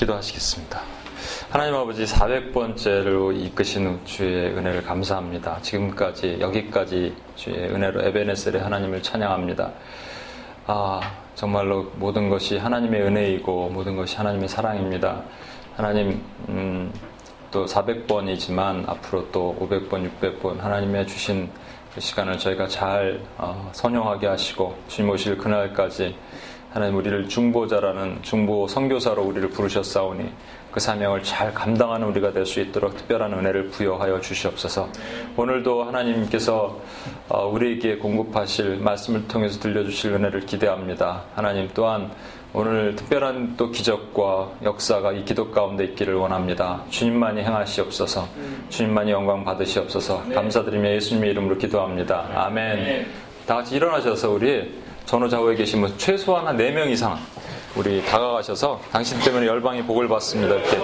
기도하시겠습니다. 하나님 아버지 400번째로 이끄신 주의 은혜를 감사합니다. 지금까지 여기까지 주의 은혜로 에베네셀의 하나님을 찬양합니다. 아 정말로 모든 것이 하나님의 은혜이고 모든 것이 하나님의 사랑입니다. 하나님 음, 또 400번이지만 앞으로 또 500번, 600번 하나님의 주신 그 시간을 저희가 잘 어, 선용하게 하시고 주님 오실 그날까지 하나님 우리를 중보자라는 중보 선교사로 우리를 부르셨사오니 그 사명을 잘 감당하는 우리가 될 수 있도록 특별한 은혜를 부여하여 주시옵소서. 오늘도 하나님께서 어, 우리에게 공급하실 말씀을 통해서 들려주실 은혜를 기대합니다. 하나님 또한 오늘 특별한 또 기적과 역사가 이 기도 가운데 있기를 원합니다. 주님만이 행하시옵소서. 주님만이 영광 받으시옵소서. 감사드리며 예수님의 이름으로 기도합니다. 아멘. 다 같이 일어나셔서 우리 전후좌우에 계신 분 최소한 한 4명 이상 우리 다가가셔서 당신 때문에 열방이 복을 받습니다. 이렇게.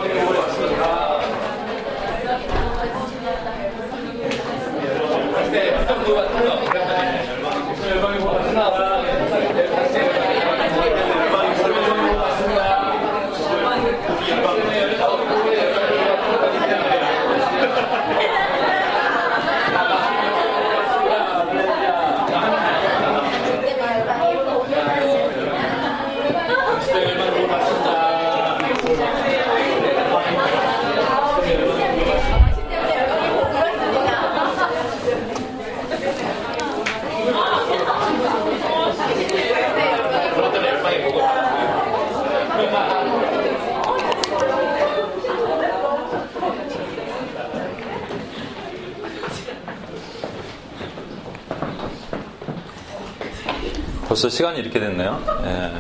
벌써 시간이 이렇게 됐네요. 예.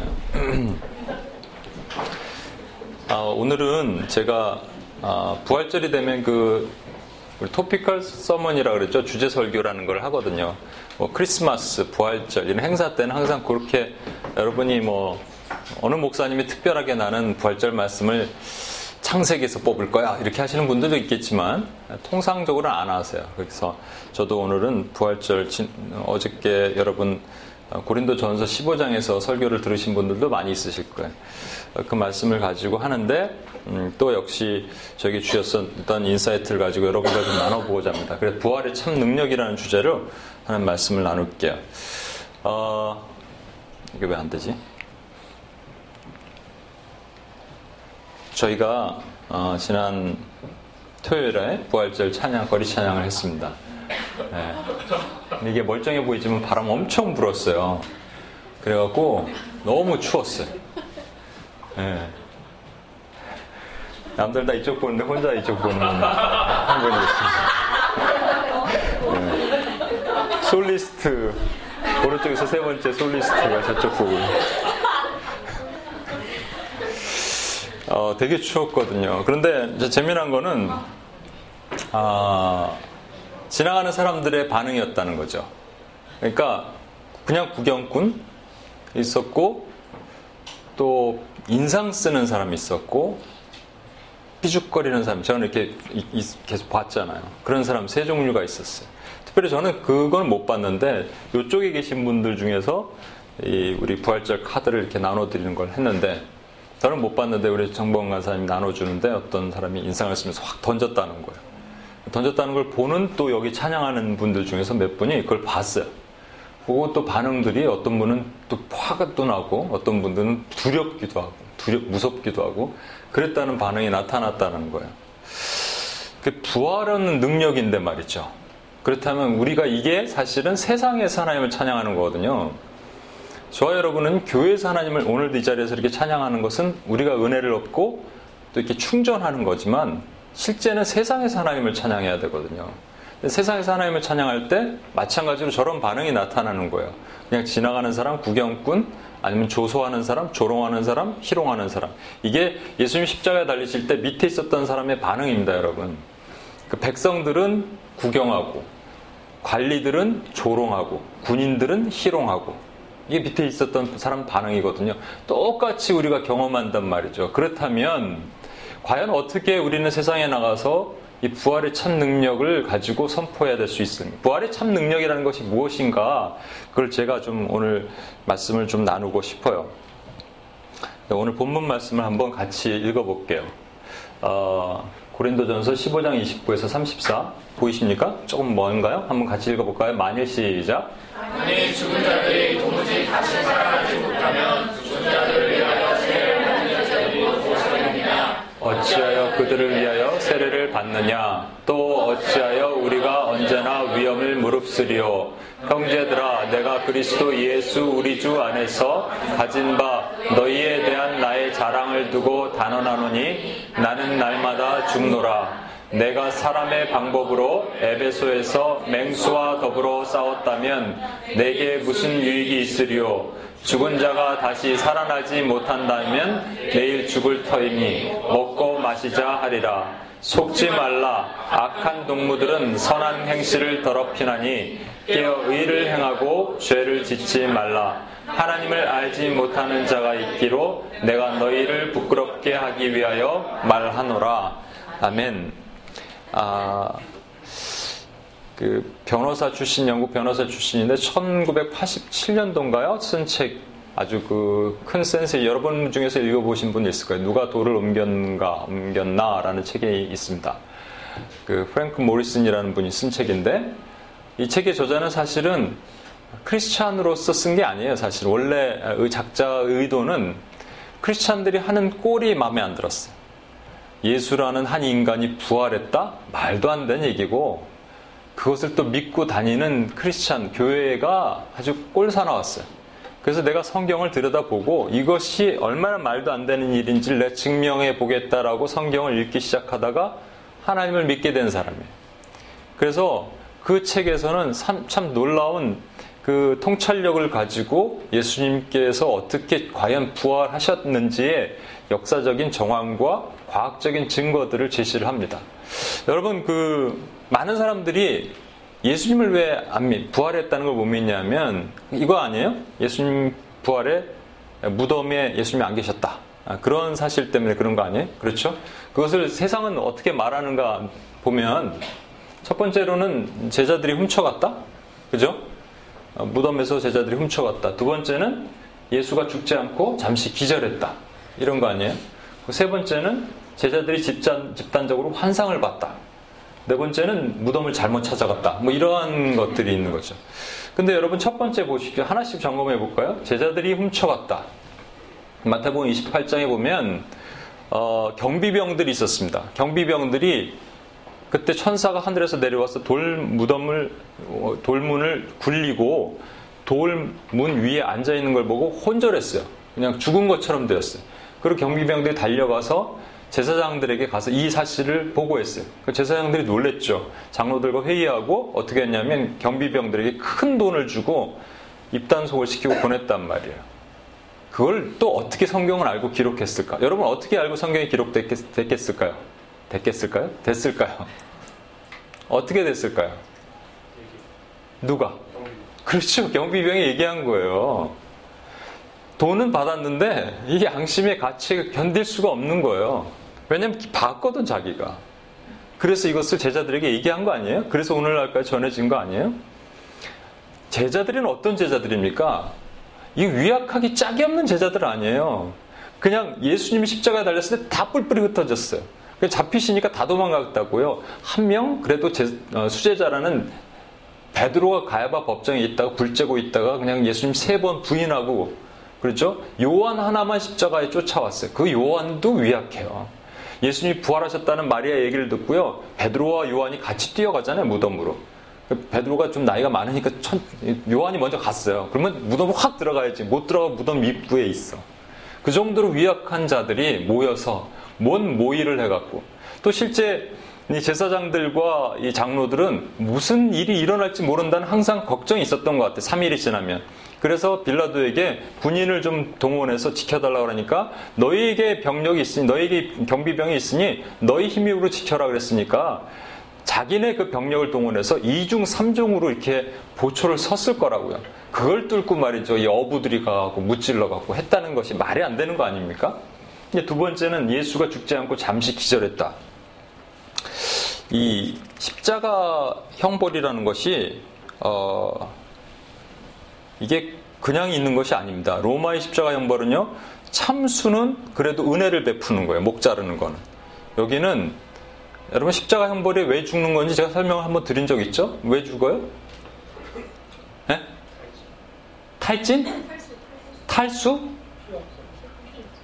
아, 오늘은 제가 아, 부활절이 되면 그 토피컬 서먼이라 그랬죠. 주제 설교라는 걸 하거든요. 뭐 크리스마스, 부활절 이런 행사 때는 항상 그렇게 여러분이 뭐 어느 목사님이 특별하게 나는 부활절 말씀을 창세기에서 뽑을 거야 이렇게 하시는 분들도 있겠지만 통상적으로는 안 하세요. 그래서 저도 오늘은 부활절 어저께 여러분 고린도 전서 15장에서 설교를 들으신 분들도 많이 있으실 거예요. 그 말씀을 가지고 하는데 음, 또 역시 저에게 주셨던 insight를 가지고 여러분과 좀 나눠보고자 합니다. 그래서 부활의 참 능력이라는 주제로 하는 말씀을 나눌게요. 어, 이게 왜 안 되지? 저희가 어, 지난 토요일에 부활절 찬양, 거리 찬양을 했습니다. 네. 이게 멀쩡해 보이지만 바람 엄청 불었어요. 그래갖고 너무 추웠어요. 네. 남들 다 이쪽 보는데 혼자 이쪽 보는 한 분이 있습니다. 네. 솔리스트 오른쪽에서 세 번째 솔리스트가 저쪽 보고 어, 되게 추웠거든요. 그런데 재미난 거는 아, 지나가는 사람들의 반응이었다는 거죠. 그러니까 그냥 구경꾼 있었고 또 인상 쓰는 사람이 있었고 삐죽거리는 사람 저는 이렇게 계속 봤잖아요. 그런 사람 세 종류가 있었어요. 특별히 저는 그건 못 봤는데 이쪽에 계신 분들 중에서 우리 부활절 카드를 이렇게 나눠드리는 걸 했는데 저는 못 봤는데 우리 정범 간사님이 나눠주는데 어떤 사람이 인상을 쓰면서 확 던졌다는 거예요. 던졌다는 걸 보는 또 여기 찬양하는 분들 중에서 몇 분이 그걸 봤어요. 보고 또 반응들이 어떤 분은 또 화가 또 나고 어떤 분들은 두렵기도 하고 두렵 무섭기도 하고 그랬다는 반응이 나타났다는 거예요. 그 부활하는 능력인데 말이죠. 그렇다면 우리가 이게 사실은 세상에서 하나님을 찬양하는 거거든요. 저와 여러분은 교회에서 하나님을 오늘도 이 자리에서 이렇게 찬양하는 것은 우리가 은혜를 얻고 또 이렇게 충전하는 거지만 실제는 세상에서 하나님을 찬양해야 되거든요. 세상에서 하나님을 찬양할 때 마찬가지로 저런 반응이 나타나는 거예요. 그냥 지나가는 사람, 구경꾼, 아니면 조소하는 사람, 조롱하는 사람, 희롱하는 사람. 이게 예수님 십자가에 달리실 때 밑에 있었던 사람의 반응입니다, 여러분. 그 백성들은 구경하고, 관리들은 조롱하고, 군인들은 희롱하고, 이게 밑에 있었던 사람 반응이거든요. 똑같이 우리가 경험한단 말이죠. 그렇다면, 과연 어떻게 우리는 세상에 나가서 이 부활의 참 능력을 가지고 선포해야 될 수 있습니까? 부활의 참 능력이라는 것이 무엇인가? 그걸 제가 좀 오늘 말씀을 좀 나누고 싶어요. 오늘 본문 말씀을 한번 같이 읽어볼게요. 어, 고린도전서 15장 29에서 34 보이십니까? 조금 먼가요? 한번 같이 읽어볼까요? 만일 시작. 만일 죽은 자들이 도무지 다시 살아나지 못하면 죽은 자들을 위하여 어찌하여 그들을 위하여 세례를 받느냐? 또 어찌하여 우리가 언제나 위험을 무릅쓰리오? 형제들아, 내가 그리스도 예수 우리 주 안에서 가진 바 너희에 대한 나의 자랑을 두고 단언하노니 나는 날마다 죽노라. 내가 사람의 방법으로 에베소에서 맹수와 더불어 싸웠다면 내게 무슨 유익이 있으리요? 죽은 자가 다시 살아나지 못한다면 내일 죽을 터이니 먹고 마시자 하리라. 속지 말라. 악한 동무들은 선한 행실을 더럽히나니 깨어 의를 행하고 죄를 짓지 말라. 하나님을 알지 못하는 자가 있기로 내가 너희를 부끄럽게 하기 위하여 말하노라. 아멘. 아, 그 변호사 출신 영국 변호사 출신인데 1987년도인가요? 쓴 책 아주 그 큰 센스 여러분 중에서 읽어보신 분 있을 거예요. 누가 돌을 옮겼는가 옮겼나라는 책이 있습니다. 그 프랭크 모리슨이라는 분이 쓴 책인데 이 책의 저자는 사실은 크리스찬으로서 쓴 게 아니에요. 사실 원래 작자 의도는 크리스찬들이 하는 꼴이 마음에 안 들었어요. 예수라는 한 인간이 부활했다? 말도 안 되는 얘기고 그것을 또 믿고 다니는 크리스찬 교회가 아주 꼴사나웠어요. 그래서 내가 성경을 들여다보고 이것이 얼마나 말도 안 되는 일인지를 내가 증명해 보겠다라고 성경을 읽기 시작하다가 하나님을 믿게 된 사람이에요. 그래서 그 책에서는 참, 놀라운 그 통찰력을 가지고 예수님께서 어떻게 과연 부활하셨는지의 역사적인 정황과 과학적인 증거들을 제시를 합니다. 여러분 그 많은 사람들이 예수님을 왜 안 믿, 부활했다는 걸 못 믿냐면 이거 아니에요? 예수님 부활에 무덤에 예수님이 안 계셨다. 아, 그런 사실 때문에 그런 거 아니에요? 그렇죠? 그것을 세상은 어떻게 말하는가 보면 첫 번째로는 제자들이 훔쳐갔다. 그죠? 어, 무덤에서 제자들이 훔쳐갔다. 두 번째는 예수가 죽지 않고 잠시 기절했다. 이런 거 아니에요? 세 번째는 제자들이 집단, 집단적으로 환상을 봤다. 네 번째는 무덤을 잘못 찾아갔다. 뭐 이러한 것들이 있는 거죠. 근데 여러분 첫 번째 보시죠. 하나씩 점검해 볼까요? 제자들이 훔쳐갔다. 마태복음 28장에 보면 어, 경비병들이 있었습니다. 경비병들이 그때 천사가 하늘에서 내려와서 돌 무덤을 어, 돌문을 굴리고 돌문 위에 앉아 있는 걸 보고 혼절했어요. 그냥 죽은 것처럼 되었어요. 그리고 경비병들이 달려가서 제사장들에게 가서 이 사실을 보고했어요. 그 제사장들이 놀랬죠. 장로들과 회의하고 어떻게 했냐면 경비병들에게 큰 돈을 주고 입단속을 시키고 보냈단 말이에요. 그걸 또 어떻게 성경을 알고 기록했을까? 여러분 어떻게 알고 성경이 기록됐겠을까요? 됐겠을까요? 됐을까요? 어떻게 됐을까요? 누가? 그렇죠. 경비병이 얘기한 거예요. 돈은 받았는데 이게 양심의 가치가 견딜 수가 없는 거예요. 왜냐면 봤거든 자기가. 그래서 이것을 제자들에게 얘기한 거 아니에요? 그래서 오늘날까지 전해진 거 아니에요? 제자들은 어떤 제자들입니까? 이 위약하기 짝이 없는 제자들 아니에요. 그냥 예수님이 십자가에 달렸을 때 다 뿔뿔이 흩어졌어요. 잡히시니까 다 도망갔다고요. 한 명 그래도 제, 어, 수제자라는 베드로가 가야바 법정에 있다가 불 째고 있다가 그냥 예수님 세 번 부인하고 그렇죠? 요한 하나만 십자가에 쫓아왔어요. 그 요한도 위약해요. 예수님이 부활하셨다는 마리아 얘기를 듣고요. 베드로와 요한이 같이 뛰어가잖아요, 무덤으로. 베드로가 좀 나이가 많으니까 천, 요한이 먼저 갔어요. 그러면 무덤으로 확 들어가야지. 못 들어가 무덤 입구에 있어. 그 정도로 위약한 자들이 모여서 뭔 모의를 해갖고 또 실제 이 제사장들과 이 장로들은 무슨 일이 일어날지 모른다는 항상 걱정이 있었던 것 같아요. 3일이 지나면. 그래서 빌라도에게 군인을 좀 동원해서 지켜달라고 하니까 너희에게 병력이 있으니 너희에게 경비병이 있으니 너희 힘으로 지켜라 그랬으니까 자기네 그 병력을 동원해서 2중 3중으로 이렇게 보초를 섰을 거라고요. 그걸 뚫고 말이죠. 이 어부들이 가고 무찔러 갖고 했다는 것이 말이 안 되는 거 아닙니까? 두 번째는 예수가 죽지 않고 잠시 기절했다. 이 십자가 형벌이라는 것이 어 이게 그냥 있는 것이 아닙니다. 로마의 십자가 형벌은요, 참수는 그래도 은혜를 베푸는 거예요. 목 자르는 거는. 여기는 여러분 십자가 형벌이 왜 죽는 건지 제가 설명을 한번 드린 적 있죠? 왜 죽어요? 네? 탈진? 탈수?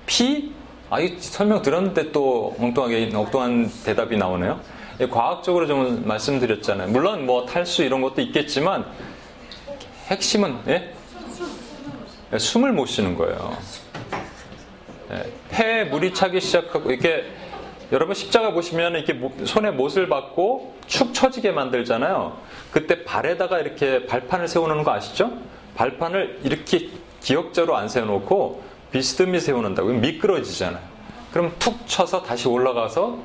피? 아, 이 설명 들었는데 또 엉뚱하게, 엉뚱한 대답이 나오네요. 예, 과학적으로 좀 말씀드렸잖아요. 물론 뭐 탈수 이런 것도 있겠지만, 핵심은, 예? 예, 숨을 못 쉬는 거예요. 예, 폐에 물이 차기 시작하고, 이렇게, 여러분 십자가 보시면 이렇게 손에 못을 받고 축 처지게 만들잖아요. 그때 발에다가 이렇게 발판을 세우는 거 아시죠? 발판을 이렇게 기역자로 안 세워놓고 비스듬히 세워놓는다고 미끄러지잖아요. 그럼 툭 쳐서 다시 올라가서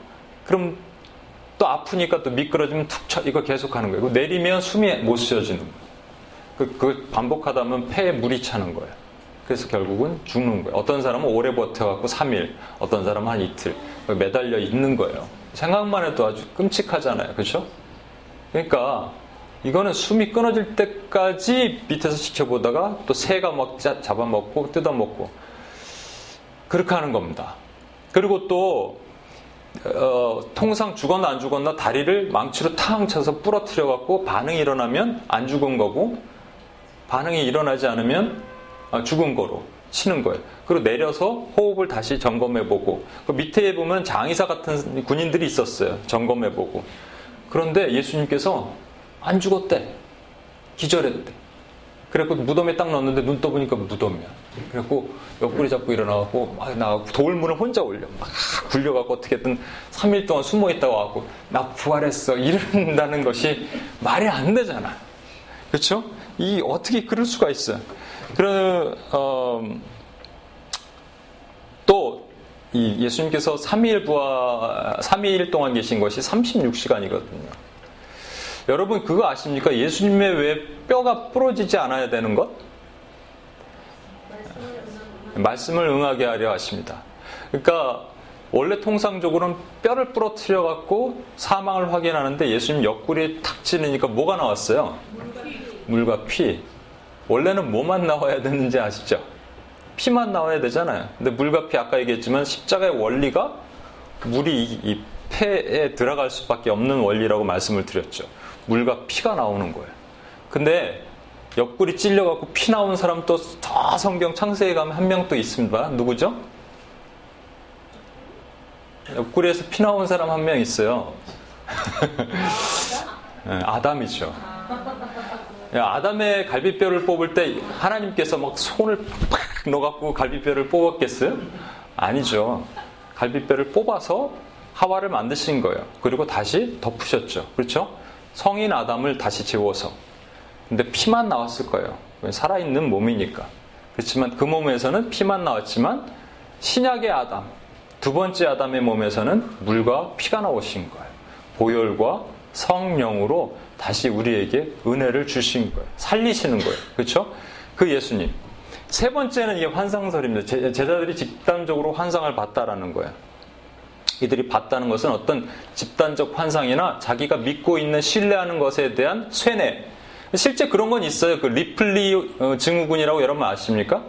그럼 또 아프니까 또 미끄러지면 툭 쳐 이거 계속 하는 거예요. 내리면 숨이 못 쉬어지는 거예요. 그, 그 반복하다 보면 폐에 물이 차는 거예요. 그래서 결국은 죽는 거예요. 어떤 사람은 오래 버텨갖고 3일, 어떤 사람은 한 이틀 매달려 있는 거예요. 생각만 해도 아주 끔찍하잖아요. 그렇죠? 그러니까 이거는 숨이 끊어질 때까지 밑에서 지켜보다가 또 새가 막 잡아먹고 뜯어먹고 그렇게 하는 겁니다. 그리고 또 어, 통상 죽었나 안 죽었나 다리를 망치로 탕 쳐서 부러뜨려 갖고 반응이 일어나면 안 죽은 거고 반응이 일어나지 않으면 아, 죽은 거로 치는 거예요. 그리고 내려서 호흡을 다시 점검해 보고 그 밑에 보면 장의사 같은 군인들이 있었어요. 점검해 보고 그런데 예수님께서 안 죽었대. 기절했대. 그래갖고 무덤에 딱 넣었는데 눈 떠보니까 무덤이야. 그래갖고 옆구리 잡고 일어나갖고 막 나가고 돌문을 혼자 올려. 막 굴려갖고 어떻게든 3일 동안 숨어 있다가 와갖고 나 부활했어. 이런다는 것이 말이 안 되잖아. 그렇죠? 이 어떻게 그럴 수가 있어요. 그런 어, 또이 예수님께서 3일 부활 3일 동안 계신 것이 36시간이거든요. 여러분 그거 아십니까? 예수님의 왜 뼈가 부러지지 않아야 되는 것? 말씀을 응하게 하려 하십니다. 그러니까 원래 통상적으로는 뼈를 부러뜨려 갖고 사망을 확인하는데 예수님 옆구리에 탁 찌르니까 뭐가 나왔어요? 물과 피. 원래는 뭐만 나와야 되는지 아시죠? 피만 나와야 되잖아요. 근데 물과 피 아까 얘기했지만 십자가의 원리가 물이 이 폐에 들어갈 수밖에 없는 원리라고 말씀을 드렸죠. 물과 피가 나오는 거예요. 근데 옆구리 찔려갖고 피 나온 사람 또 더 성경 창세에 가면 한 명 또 있습니다. 누구죠? 옆구리에서 피 나온 사람 한 명 있어요. 네, 아담이죠. 아담의 갈비뼈를 뽑을 때 하나님께서 막 손을 팍 넣어갖고 갈비뼈를 뽑았겠어요? 아니죠. 갈비뼈를 뽑아서 하와를 만드신 거예요. 그리고 다시 덮으셨죠. 그렇죠? 성인 아담을 다시 재워서. 근데 피만 나왔을 거예요. 살아있는 몸이니까. 그렇지만 그 몸에서는 피만 나왔지만 신약의 아담, 두 번째 아담의 몸에서는 물과 피가 나오신 거예요. 보혈과 성령으로 다시 우리에게 은혜를 주신 거예요. 살리시는 거예요. 그렇죠? 그 예수님. 세 번째는 이게 환상설입니다. 제자들이 집단적으로 환상을 봤다라는 거예요. 이들이 봤다는 것은 어떤 집단적 환상이나 자기가 믿고 있는 신뢰하는 것에 대한 쇠뇌. 실제 그런 건 있어요. 그 리플리 어, 증후군이라고 여러분 아십니까?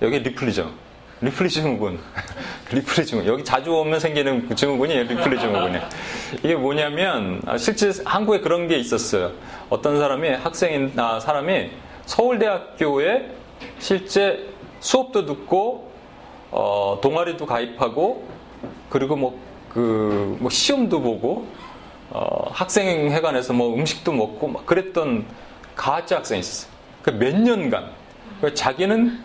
여기 리플리죠. 리플리 증후군. 리플리 증후군. 여기 자주 오면 생기는 그 증후군이 리플리 증후군이에요. 이게 뭐냐면, 아, 실제 한국에 그런 게 있었어요. 어떤 사람이, 학생인, 아, 사람이 서울대학교에 실제 수업도 듣고, 어, 동아리도 가입하고, 그리고 뭐, 그, 뭐 시험도 보고, 어, 학생회관에서 뭐 음식도 먹고, 막 그랬던 가짜 학생이 있었어요. 그 몇 년간. 자기는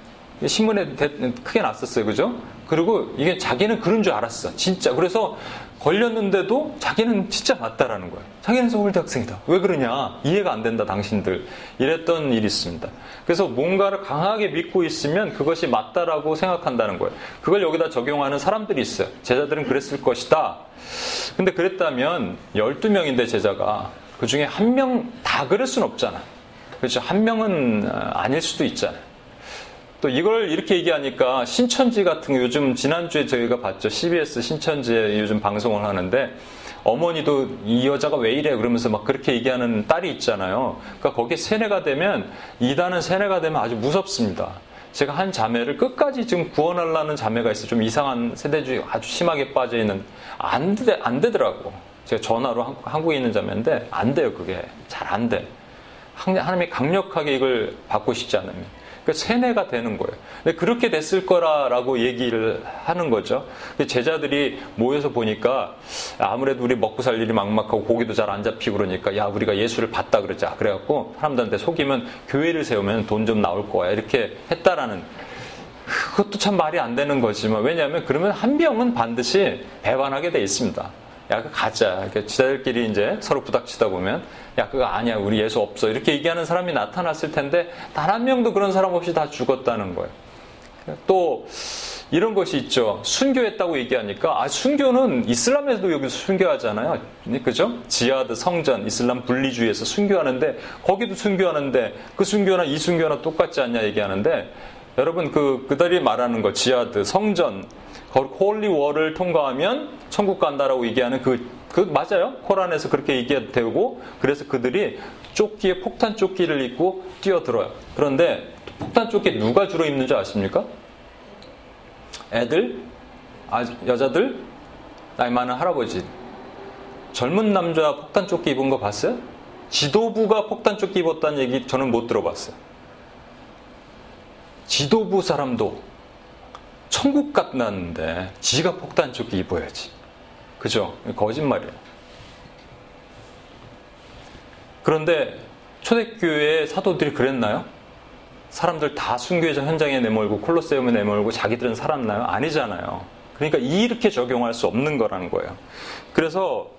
신문에 크게 났었어요. 그죠? 그리고 이게 자기는 그런 줄 알았어. 진짜. 그래서 걸렸는데도 자기는 진짜 맞다라는 거예요. 자기는 서울대 학생이다. 왜 그러냐? 이해가 안 된다, 당신들. 이랬던 일이 있습니다. 그래서 뭔가를 강하게 믿고 있으면 그것이 맞다라고 생각한다는 거예요. 그걸 여기다 적용하는 사람들이 있어요. 제자들은 그랬을 것이다. 근데 그랬다면 12명인데 제자가 그 중에 한 명 다 그럴 수는 없잖아. 그렇죠. 한 명은 아닐 수도 있잖아요. 또 이걸 이렇게 얘기하니까 신천지 같은 거 요즘 지난주에 저희가 봤죠. CBS 신천지에 요즘 방송을 하는데 어머니도 이 여자가 왜 이래 그러면서 막 그렇게 얘기하는 딸이 있잖아요. 그러니까 거기에 세뇌가 되면 이단은 세뇌가 되면 아주 무섭습니다. 제가 한 자매를 끝까지 지금 구원하려는 자매가 있어요. 좀 이상한 세대주의 아주 심하게 빠져 있는 안, 되, 안 되더라고. 제가 전화로 한국에 있는 자매인데 안 돼요. 그게 잘 안 돼. 하나님이 강력하게 이걸 바꾸시지 않으면. 그러니까 세뇌가 되는 거예요. 근데 그렇게 됐을 거라라고 얘기를 하는 거죠. 제자들이 모여서 보니까 아무래도 우리 먹고 살 일이 막막하고 고기도 잘 안 잡히고 그러니까 야 우리가 예수를 봤다 그러자. 그래갖고 사람들한테 속이면 교회를 세우면 돈 좀 나올 거야 이렇게 했다라는 그것도 참 말이 안 되는 거지만 왜냐하면 그러면 한 병은 반드시 배반하게 돼 있습니다. 야, 그. 이렇게 지자들끼리 이제 서로 부닥치다 보면, 야, 그거 아니야. 우리 예수 없어. 이렇게 얘기하는 사람이 나타났을 텐데, 단 한 명도 그런 사람 없이 다 죽었다는 거예요. 또, 이런 것이 있죠. 순교했다고 얘기하니까, 아, 순교는 이슬람에서도 여기서 순교하잖아요. 그죠? 지하드, 성전, 이슬람 분리주의에서 순교하는데, 거기도 순교하는데, 그 순교나 이 순교나 똑같지 않냐 얘기하는데, 여러분, 그, 그들이 말하는 거, 지하드, 성전, holy war를 통과하면 천국 간다라고 얘기하는 그, 그 맞아요. 코란에서 그렇게 얘기되고 그래서 그들이 조끼에 폭탄 조끼를 입고 뛰어들어요. 그런데 폭탄 조끼 누가 주로 입는 줄 아십니까? 애들, 아, 여자들, 나이 많은 할아버지. 젊은 남자 폭탄 조끼 입은 거 봤어요? 지도부가 폭탄 조끼 입었다는 얘기 저는 못 들어봤어요. 지도부 사람도 천국 같났는데 지가 폭탄 조끼 입어야지. 그죠? 거짓말이에요. 그런데 초대교회 사도들이 그랬나요? 사람들 다 순교회장 현장에 내몰고 콜로세움에 내몰고 자기들은 살았나요? 아니잖아요. 그러니까 이렇게 적용할 수 없는 거라는 거예요. 그래서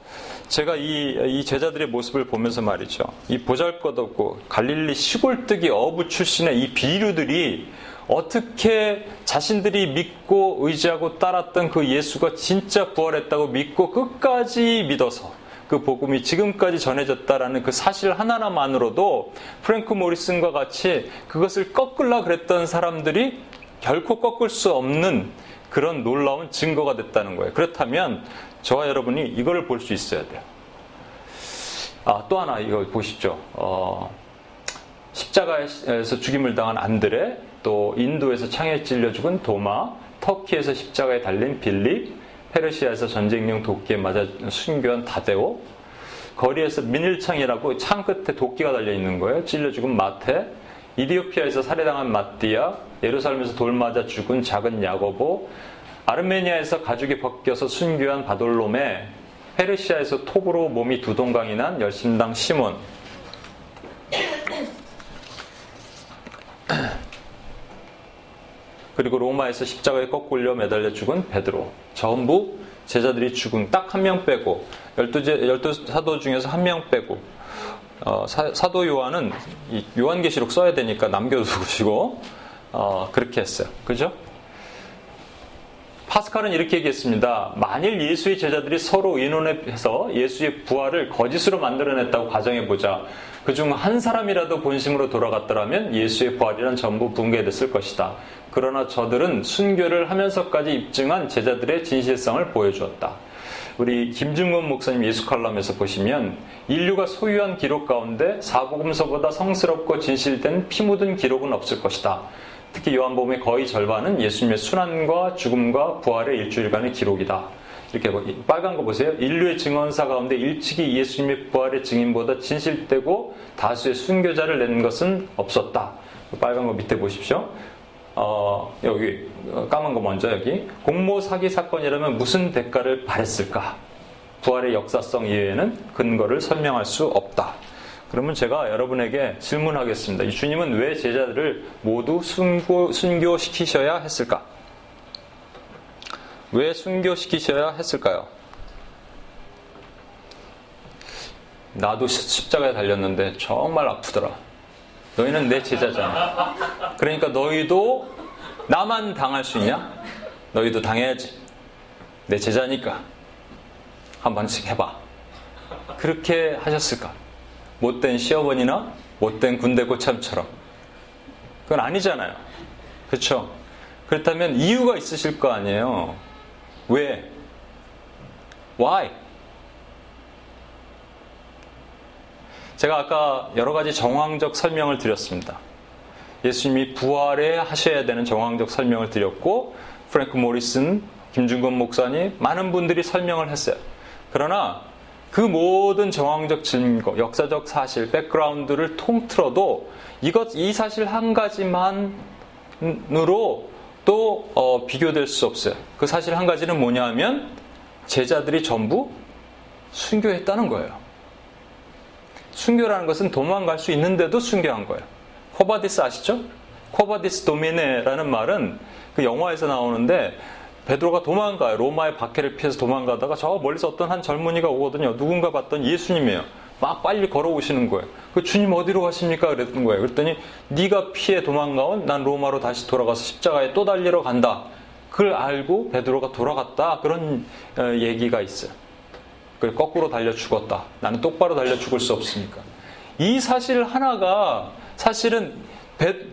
제가 이, 이 제자들의 모습을 보면서 말이죠. 이 보잘 것 없고 갈릴리 시골뜨기 어부 출신의 이 비류들이 어떻게 자신들이 믿고 의지하고 따랐던 그 예수가 진짜 부활했다고 믿고 끝까지 믿어서 그 복음이 지금까지 전해졌다라는 그 사실 하나만으로도 프랭크 모리슨과 같이 그것을 꺾으려 그랬던 사람들이 결코 꺾을 수 없는 그런 놀라운 증거가 됐다는 거예요. 그렇다면 저와 여러분이 이걸 볼 수 있어야 돼요. 아, 또 하나 이거 보십시오. 어, 십자가에서 죽임을 당한 안드레, 또 인도에서 창에 찔려 죽은 도마, 터키에서 십자가에 달린 빌립, 페르시아에서 전쟁용 도끼에 맞아 순교한 다데오, 거리에서 민일창이라고 창 끝에 도끼가 달려 있는 거예요. 찔려 죽은 마테, 이디오피아에서 살해당한 마띠아, 예루살렘에서 돌 맞아 죽은 작은 야고보, 아르메니아에서 가죽이 벗겨서 순교한 바돌롬에, 페르시아에서 톱으로 몸이 두 동강이 난 열심당 시몬, 그리고 로마에서 십자가에 거꾸려 매달려 죽은 베드로. 전부 제자들이 죽은 딱 한 명 빼고 열두, 제, 열두 사도 중에서 한 명 빼고 어, 사, 도 요한은 요한계시록 써야 되니까 남겨두시고 어, 그렇게 했어요. 그죠? 파스칼은 이렇게 얘기했습니다. 만일 예수의 제자들이 서로 의논해서 예수의 부활을 거짓으로 만들어냈다고 가정해보자. 그중 한 사람이라도 본심으로 돌아갔더라면 예수의 부활이란 전부 붕괴됐을 것이다. 그러나 저들은 순교를 하면서까지 입증한 제자들의 진실성을 보여주었다. 우리 김중건 목사님 예수 칼럼에서 보시면 인류가 소유한 기록 가운데 사복음서보다 성스럽고 진실된 피 묻은 기록은 없을 것이다. 특히 요한복음의 거의 절반은 예수님의 순환과 죽음과 부활의 일주일간의 기록이다. 이렇게 빨간 거 보세요. 인류의 증언사 가운데 일찍이 예수님의 부활의 증인보다 진실되고 다수의 순교자를 낸 것은 없었다. 빨간 거 밑에 보십시오. 어, 여기 까만 거 먼저 여기 공모 사기 사건이라면 무슨 대가를 바랬을까? 부활의 역사성 이외에는 근거를 설명할 수 없다. 그러면 제가 여러분에게 질문하겠습니다. 이 주님은 왜 제자들을 모두 순교, 순교시키셔야 했을까? 왜 순교시키셔야 했을까요? 나도 십자가에 달렸는데 정말 아프더라. 너희는 내 제자잖아. 그러니까 너희도 나만 당할 수 있냐? 너희도 당해야지. 내 제자니까. 한 번씩 해봐. 그렇게 하셨을까? 못된 시어머니나 못된 군대 고참처럼. 그건 아니잖아요. 그렇죠? 그렇다면 이유가 있으실 거 아니에요. 왜? Why? 제가 아까 여러 가지 정황적 설명을 드렸습니다. 예수님이 부활에 하셔야 되는 정황적 설명을 드렸고 프랭크 모리슨, 김준건 목사님 많은 분들이 설명을 했어요. 그러나 그 모든 정황적 증거, 역사적 사실, 백그라운드를 통틀어도 이것 이 사실 한 가지만으로 또 어, 비교될 수 없어요. 그 사실 한 가지는 뭐냐 하면 제자들이 전부 순교했다는 거예요. 순교라는 것은 도망갈 수 있는데도 순교한 거예요. Quo Vadis 아시죠? Quo Vadis Domine라는 말은 그 영화에서 나오는데 베드로가 도망가요. 로마의 박해를 피해서 도망가다가 저 멀리서 어떤 한 젊은이가 오거든요. 누군가 봤더니 예수님이에요. 막 빨리 걸어오시는 거예요. 그 주님 어디로 가십니까? 그랬던 거예요. 그랬더니 네가 피해 도망가온 난 로마로 다시 돌아가서 십자가에 또 달리러 간다. 그걸 알고 베드로가 돌아갔다. 그런 어, 얘기가 있어요. 그래 거꾸로 달려 죽었다. 나는 똑바로 달려 죽을 수 없으니까. 이 사실 하나가 사실은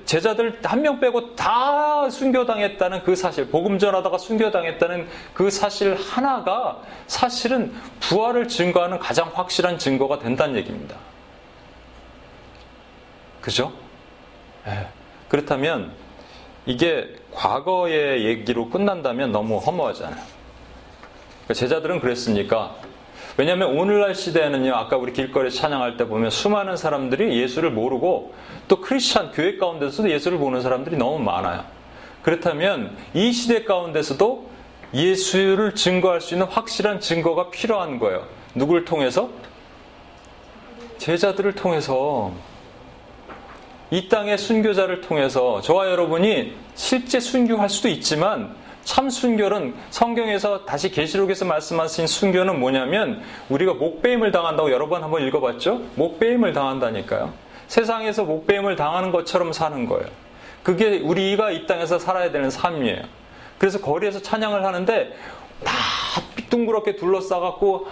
제자들 한 명 빼고 다 순교당했다는 그 사실, 복음 전하다가 순교당했다는 그 사실 하나가 사실은 부활을 증거하는 가장 확실한 증거가 된다는 얘기입니다. 그죠? 네. 그렇다면 이게 과거의 얘기로 끝난다면 너무 허무하잖아요. 그러니까 제자들은 그랬으니까 왜냐하면 오늘날 시대에는요, 아까 우리 길거리 찬양할 때 보면 수많은 사람들이 예수를 모르고 또 크리스찬 교회 가운데서도 예수를 보는 사람들이 너무 많아요. 그렇다면 이 시대 가운데서도 예수를 증거할 수 있는 확실한 증거가 필요한 거예요. 누굴 통해서? 제자들을 통해서 이 땅의 순교자를 통해서 저와 여러분이 실제 순교할 수도 있지만 참 순교는 성경에서 다시 계시록에서 말씀하신 순교는 뭐냐면 우리가 목배임을 당한다고 여러 번 한번 읽어봤죠? 목배임을 당한다니까요. 세상에서 목배임을 당하는 것처럼 사는 거예요. 그게 우리가 이 땅에서 살아야 되는 삶이에요. 그래서 거리에서 찬양을 하는데 다 둥그렇게 둘러싸갖고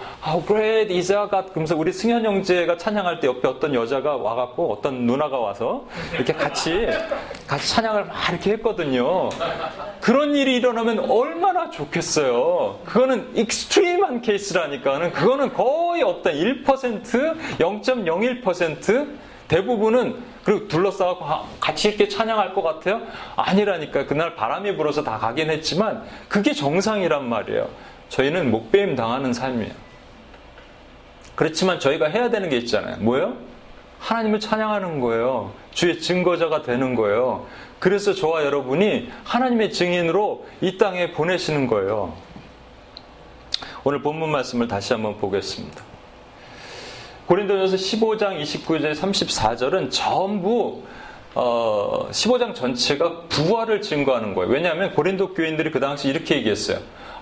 is our God 그러면서 우리 승현 형제가 찬양할 때 옆에 어떤 여자가 와갖고 어떤 누나가 와서 이렇게 같이 같이 찬양을 막 이렇게 했거든요. 그런 일이 일어나면 얼마나 좋겠어요. 그거는 extreme한 케이스라니까는 그거는 거의 없다. 1% 0.01% 대부분은 그리고 둘러싸고 같이 이렇게 찬양할 것 같아요? 아니라니까. 그날 바람이 불어서 다 가긴 했지만 그게 정상이란 말이에요. 저희는 목배임 당하는 삶이에요. 그렇지만 저희가 해야 되는 게 있잖아요. 뭐예요? 하나님을 찬양하는 거예요. 주의 증거자가 되는 거예요. 그래서 저와 여러분이 하나님의 증인으로 이 땅에 보내시는 거예요. 오늘 본문 말씀을 다시 한번 보겠습니다. 고린도전서 15장 29절 34절은 전부 어, 15장 전체가 부활을 증거하는 거예요. 왜냐하면 고린도 교인들이 그 당시 이렇게 얘기했어요.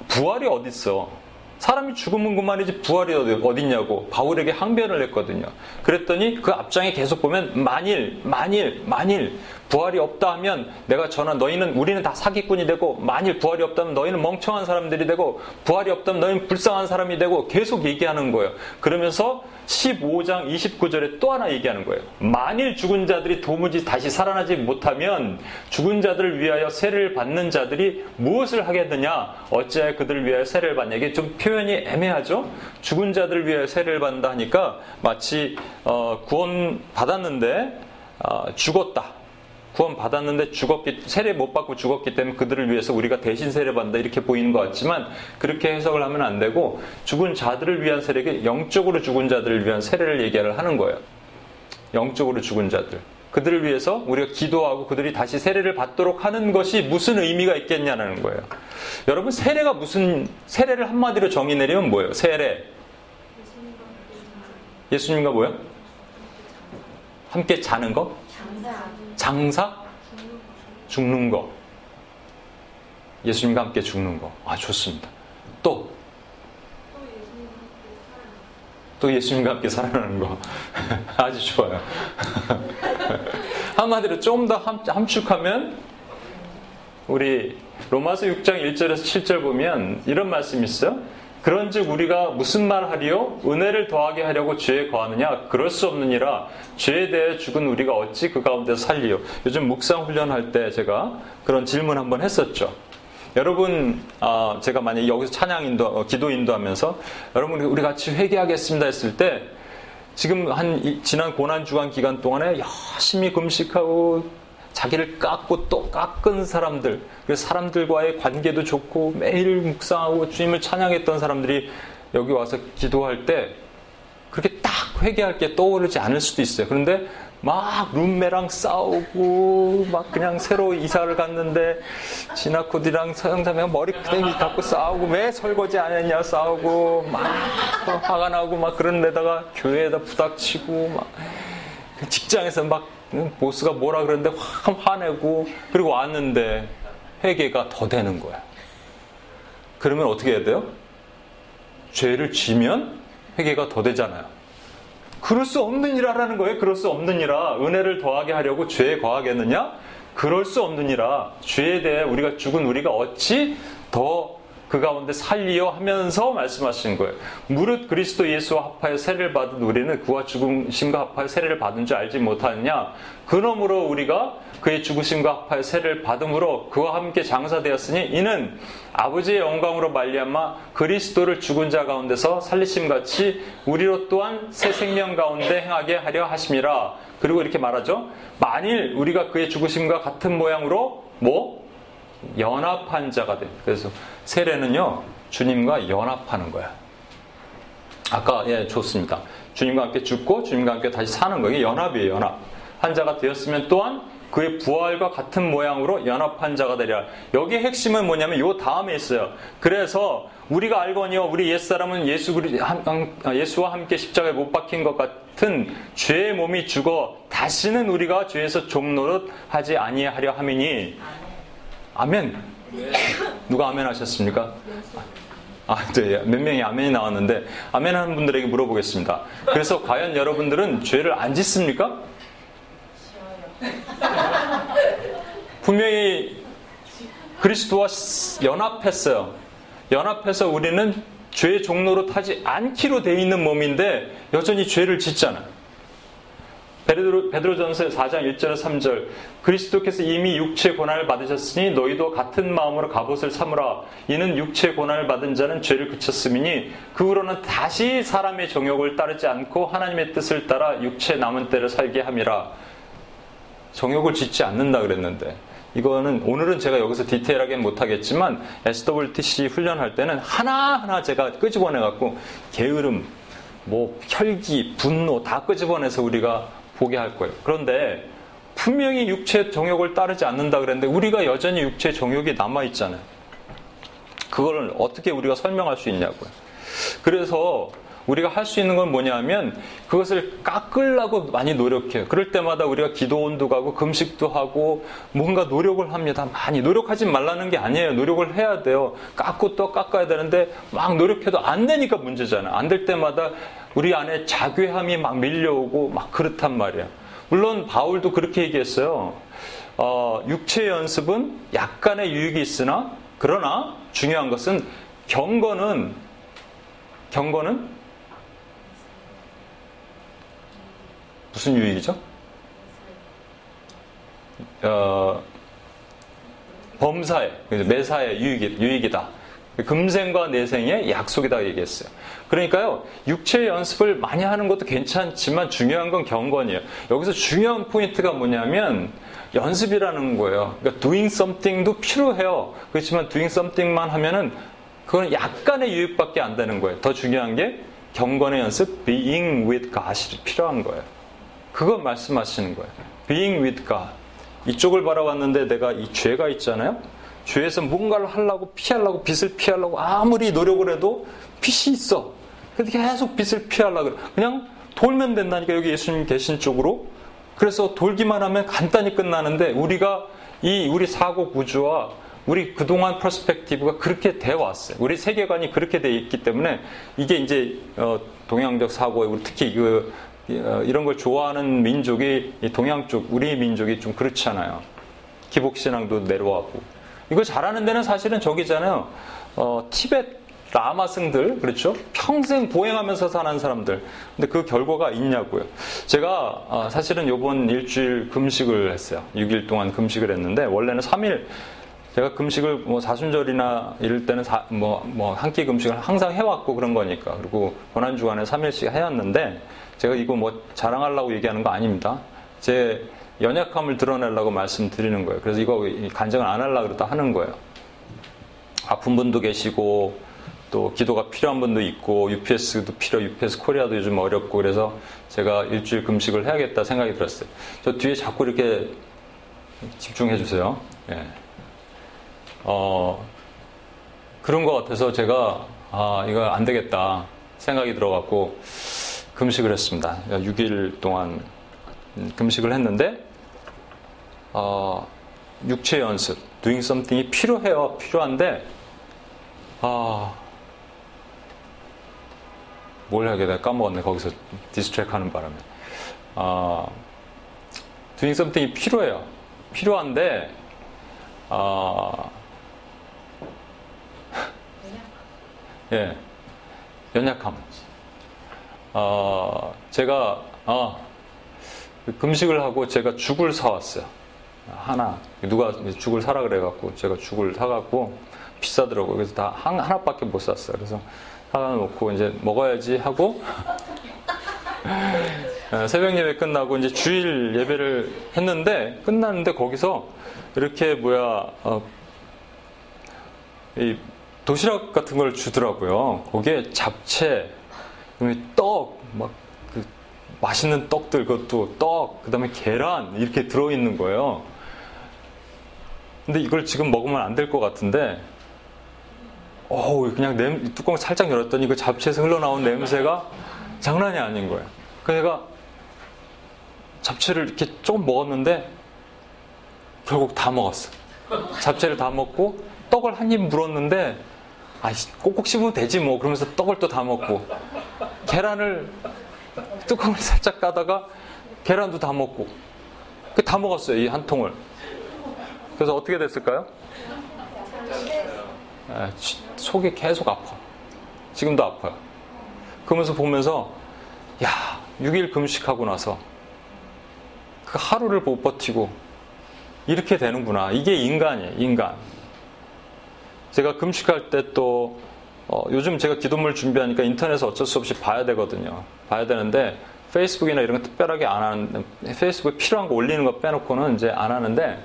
부활이 어딨어? 사람이 죽으면 그만이지 부활이 어디, 냐고 바울에게 항변을 했거든요. 그랬더니 그 앞장에 계속 보면 만일, 만일, 만일 부활이 없다 하면 내가 전화 너희는 우리는 다 사기꾼이 되고 만일 부활이 없다면 너희는 멍청한 사람들이 되고 부활이 없다면 너희는 불쌍한 사람이 되고 계속 얘기하는 거예요. 그러면서 15장 29절에 또 하나 얘기하는 거예요. 만일 죽은 자들이 도무지 다시 살아나지 못하면 죽은 자들을 위하여 세례를 받는 자들이 무엇을 하겠느냐? 어찌하여 그들을 위하여 세례를 받냐? 이게 좀 표현이 애매하죠? 죽은 자들을 위하여 세례를 받는다 하니까 마치 어, 구원 받았는데 어, 죽었다. 구원 받았는데 죽었기 세례 못 받고 죽었기 때문에 그들을 위해서 우리가 대신 세례 받는다 이렇게 보이는 것 같지만 그렇게 해석을 하면 안 되고 죽은 자들을 위한 세례가 영적으로 죽은 자들을 위한 세례를 얘기를 하는 거예요. 영적으로 죽은 자들. 그들을 위해서 우리가 기도하고 그들이 다시 세례를 받도록 하는 것이 무슨 의미가 있겠냐는 거예요. 여러분 세례가 무슨 세례를 한마디로 정의 내리면 뭐예요? 세례. 예수님과 뭐요? 함께 자는 거? 장사? 죽는 거. 예수님과 함께 죽는 거. 아, 좋습니다. 또. 또 예수님과 함께 살아나는 거. 아주 좋아요. 한마디로 좀 더 함축하면, 우리 로마서 6장 1절에서 7절 보면 이런 말씀이 있어요. 그런즉 우리가 무슨 말 하리요? 은혜를 더하게 하려고 죄에 거하느냐? 그럴 수 없느니라. 죄에 대해 죽은 우리가 어찌 그 가운데 살리요? 요즘 묵상 훈련할 때 제가 그런 질문 한번 했었죠. 여러분, 어, 제가 만약 여기서 찬양 인도, 어, 기도 인도하면서 여러분 우리 같이 회개하겠습니다 했을 때 지금 한 지난 고난 주간 기간 동안에 열심히 금식하고 자기를 깎고 또 깎은 사람들, 그래서 사람들과의 관계도 좋고 매일 묵상하고 주님을 찬양했던 사람들이 여기 와서 기도할 때 그렇게 딱 회개할 게 떠오르지 않을 수도 있어요. 그런데 막 룸메랑 싸우고 막 그냥 새로 이사를 갔는데 진아코디랑 서영자매가 머리끄댕이 갖고 싸우고 왜 설거지 안 했냐 싸우고 막 화가 나고 막 그런 데다가 교회에다 부닥치고 막 직장에서 막 보스가 뭐라 그러는데 확 화내고 그리고 왔는데 회개가 더 되는 거야. 그러면 어떻게 해야 돼요? 죄를 지면 회개가 더 되잖아요. 그럴 수 없는 일이라는 거예요. 그럴 수 없는 일이라 은혜를 더하게 하려고 죄에 거하겠느냐? 그럴 수 없는 일이라 죄에 대해 우리가 죽은 우리가 어찌 더 그 가운데 살리어 하면서 말씀하신 거예요. 무릇 그리스도 예수와 합하여 세례를 받은 우리는 그와 죽으심과 합하여 세례를 받은 줄 알지 못하느냐? 그러므로 우리가 그의 죽으심과 합하여 세례를 받음으로 그와 함께 장사되었으니 이는 아버지의 영광으로 말리암아 그리스도를 죽은 자 가운데서 살리심 같이 우리로 또한 새 생명 가운데 행하게 하려 하심이라. 그리고 이렇게 말하죠. 만일 우리가 그의 죽으심과 같은 모양으로 뭐 연합한 자가 돼. 그래서 세례는요 주님과 연합하는 거야. 아까 예 좋습니다. 주님과 함께 죽고 주님과 함께 다시 사는 거예요. 연합이에요. 연합. 한 자가 되었으면 또한 그의 부활과 같은 모양으로 연합한 자가 되리라. 여기의 핵심은 뭐냐면 요 다음에 있어요. 그래서 우리가 알거니와 우리 옛사람은 예수, 예수와 함께 십자가에 못 박힌 것 같은 죄의 몸이 죽어 다시는 우리가 죄에서 종노릇 하지 아니하려 함이니 아멘. 누가 아멘 하셨습니까? 아, 네. 몇 명이 아멘이 나왔는데 아멘 하는 분들에게 물어보겠습니다. 그래서 과연 여러분들은 죄를 안 짓습니까? 분명히 그리스도와 연합했어요. 연합해서 우리는 죄의 종로로 타지 않기로 돼 있는 몸인데 여전히 죄를 짓잖아요. 베드로, 베드로전서 4장 1절 3절. 그리스도께서 이미 육체 고난을 받으셨으니 너희도 같은 마음으로 갑옷을 삼으라. 이는 육체 고난을 받은 자는 죄를 그쳤음이니 그 후로는 다시 사람의 정욕을 따르지 않고 하나님의 뜻을 따라 육체 남은 때를 살게 함이라. 정욕을 짓지 않는다 그랬는데. 이거는 오늘은 제가 여기서 디테일하게 못하겠지만 SWTC 훈련할 때는 하나하나 제가 끄집어내 갖고 게으름, 뭐 혈기, 분노 다 끄집어내서 우리가 보게 할 거예요. 그런데 분명히 육체 정욕을 따르지 않는다 그랬는데 우리가 여전히 육체 정욕이 남아 있잖아요. 그걸 어떻게 우리가 설명할 수 있냐고요. 그래서 우리가 할 수 있는 건 뭐냐면 그것을 깎으려고 많이 노력해요. 그럴 때마다 우리가 기도원도 가고 금식도 하고 뭔가 노력을 합니다. 많이 노력하지 말라는 게 아니에요. 노력을 해야 돼요. 깎고 또 깎아야 되는데 막 노력해도 안 되니까 문제잖아요. 안 될 때마다 우리 안에 자괴함이 막 밀려오고 막 그렇단 말이에요. 물론 바울도 그렇게 얘기했어요. 어, 육체 연습은 약간의 유익이 있으나 그러나 중요한 것은 경건은 경건은 무슨 유익이죠? 어, 범사에, 매사에 유익이, 유익이다. 금생과 내생의 약속이다 얘기했어요. 그러니까요, 육체 연습을 많이 하는 것도 괜찮지만 중요한 건 경건이에요. 여기서 중요한 포인트가 뭐냐면 연습이라는 거예요. 그러니까 doing something도 필요해요. 그렇지만 doing something만 하면은 그건 약간의 유익밖에 안 되는 거예요. 더 중요한 게 경건의 연습, being with God이 필요한 거예요. 그거 말씀하시는 거예요. Being with God. 이쪽을 바라봤는데 내가 이 죄가 있잖아요. 죄에서 뭔가를 하려고 피하려고 빛을 피하려고 아무리 노력을 해도 빛이 있어. 근데 계속 빛을 피하려고 그냥 돌면 된다니까 여기 예수님 계신 쪽으로. 그래서 돌기만 하면 간단히 끝나는데 우리가 이 우리 사고 구조와 우리 그동안 perspective가 그렇게 돼 왔어요. 우리 세계관이 그렇게 돼 있기 때문에 이게 이제 어, 동양적 사고에 특히 그 어, 이런 걸 좋아하는 민족이 동양 쪽 우리 민족이 좀 그렇잖아요. 기복 신앙도 내려왔고 이거 잘하는 데는 사실은 저기잖아요. 어, 티벳 라마승들 그렇죠? 평생 보행하면서 사는 사람들. 근데 그 결과가 있냐고요. 제가 어, 사실은 요번 일주일 금식을 했어요. 6일 동안 금식을 했는데 원래는 3일 제가 금식을 뭐 사순절이나 이럴 때는 뭐뭐 한 끼 금식을 항상 해왔고 그런 거니까 그리고 고난 주간에 3일씩 해왔는데 제가 이거 뭐 자랑하려고 얘기하는 거 아닙니다. 제 연약함을 드러내려고 말씀드리는 거예요. 그래서 이거 간증을 안 하려고 그러다 하는 거예요. 아픈 분도 계시고 또 기도가 필요한 분도 있고 UPS도 필요, UPS 코리아도 요즘 어렵고 그래서 제가 일주일 금식을 해야겠다 생각이 들었어요. 저 뒤에 자꾸 이렇게 집중해 주세요. 예. 어, 그런 것 같아서 제가 아 이거 안 되겠다 생각이 들어갖고 금식을 했습니다. 6일 동안 금식을 했는데 어, 육체 연습, doing something이 필요해요. 필요한데 아, 뭘 하게 돼 까먹었네. 거기서 디스트랙 하는 바람에. 아, doing something이 필요해요. 필요한데 아, 예, 연약함. 어, 제가 아, 금식을 하고 제가 죽을 사왔어요. 하나 누가 죽을 사라 그래갖고 제가 죽을 사갖고 비싸더라고요. 그래서 다 한, 하나밖에 못 샀어요. 그래서 사다 놓고 이제 먹어야지 하고 어, 새벽 예배 끝나고 이제 주일 예배를 했는데 끝났는데 거기서 이렇게 뭐야 어, 이 도시락 같은 걸 주더라고요. 거기에 잡채, 떡, 막 그 맛있는 떡들 그것도 떡, 그다음에 계란 이렇게 들어 있는 거예요. 근데 이걸 지금 먹으면 안 될 것 같은데, 어우 그냥 냄, 뚜껑 살짝 열었더니 그 잡채에서 흘러나온 냄새가 장난이 아닌 거예요. 그래서 내가 잡채를 이렇게 조금 먹었는데 결국 다 먹었어. 잡채를 다 먹고 떡을 한 입 물었는데 아 꼭꼭 씹으면 되지 뭐 그러면서 떡을 또 다 먹고 계란을 뚜껑을 살짝 까다가 계란도 다 먹고 그 다 먹었어요 이 한 통을 그래서 어떻게 됐을까요? 아, 속이 계속 아파. 지금도 아파요. 그러면서 보면서 야 6일 금식하고 나서 그 하루를 못 버티고 이렇게 되는구나. 이게 인간이에요 인간. 제가 금식할 때또 어, 요즘 제가 기도물 준비하니까 인터넷에 어쩔 수 없이 봐야 되거든요. 봐야 되는데 페이스북이나 이런 거 특별하게 안 하는 페이스북에 필요한 거 올리는 거 빼놓고는 이제 안 하는데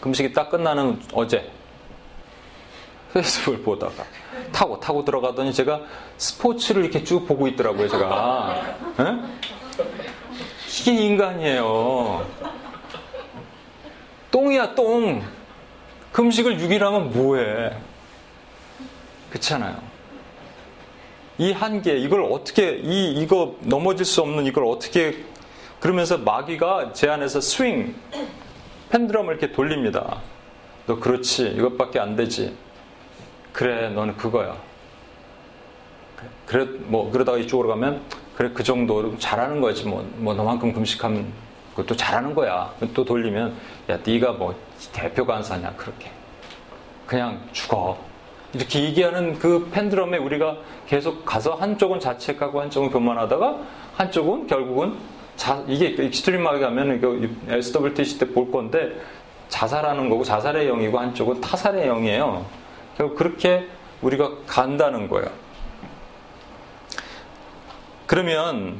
금식이 딱 끝나는 어제 페이스북을 보다가 타고 타고 들어가더니 제가 스포츠를 이렇게 쭉 보고 있더라고요. 제가 에? 이게 인간이에요. 똥이야 똥. 금식을 6일 하면 뭐해? 그렇잖아요. 이 한계, 이걸 어떻게, 이, 이거 넘어질 수 없는 이걸 어떻게, 그러면서 마귀가 제 안에서 스윙, 펜드럼을 이렇게 돌립니다. 너 그렇지, 이것밖에 안 되지. 그래, 너는 그거야. 그래, 뭐, 그러다가 이쪽으로 가면, 그래, 그 정도 잘하는 거지. 뭐, 뭐, 너만큼 금식하면 그것도 잘하는 거야. 또 돌리면, 야, 네가 뭐, 대표 간사냐, 그렇게. 그냥 죽어. 이렇게 얘기하는 그 pendulum에 우리가 계속 가서 한쪽은 자책하고 한쪽은 교만하다가 한쪽은 결국은 자, 이게 extreme하게 가면 SWTC 때 볼 건데 자살하는 거고 자살의 영이고 한쪽은 타살의 영이에요. 결국 그렇게 우리가 간다는 거예요. 그러면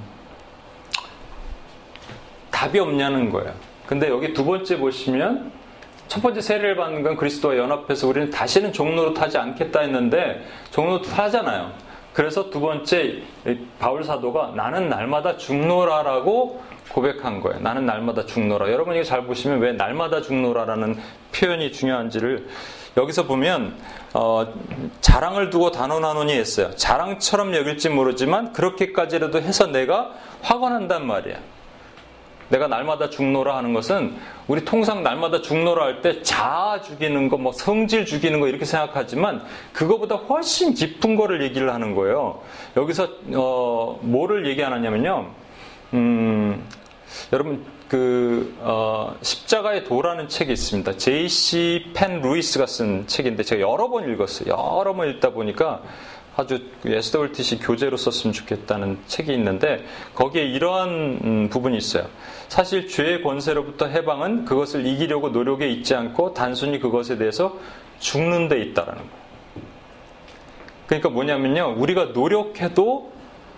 답이 없냐는 거예요. 근데 여기 두 번째 보시면 첫 번째 세례를 받는 건 그리스도와 연합해서 우리는 다시는 종로로 타지 않겠다 했는데 종로로 타잖아요. 그래서 두 번째 바울 사도가 나는 날마다 죽노라라고 고백한 거예요. 나는 날마다 죽노라. 여러분 이거 잘 보시면 왜 날마다 죽노라라는 표현이 중요한지를 여기서 보면 어, 자랑을 두고 단언하노니 했어요. 자랑처럼 여길지 모르지만 그렇게까지라도 해서 내가 화가 난단 말이야. 내가 날마다 죽노라 하는 것은 우리 통상 날마다 죽노라 할 때 자아 죽이는 거, 뭐 성질 죽이는 거 이렇게 생각하지만 그거보다 훨씬 깊은 거를 얘기를 하는 거예요. 여기서 어, 뭐를 얘기하느냐면요. 음, 여러분 그 어, 십자가의 도라는 책이 있습니다. J.C. 펜 루이스가 쓴 책인데 제가 여러 번 읽었어요. 여러 번 읽다 보니까 아주 SWTC 교재로 썼으면 좋겠다는 책이 있는데 거기에 이러한 음, 부분이 있어요. 사실 죄의 권세로부터 해방은 그것을 이기려고 노력에 있지 않고 단순히 그것에 대해서 죽는 데 있다라는 거예요. 그러니까 뭐냐면요. 우리가 노력해도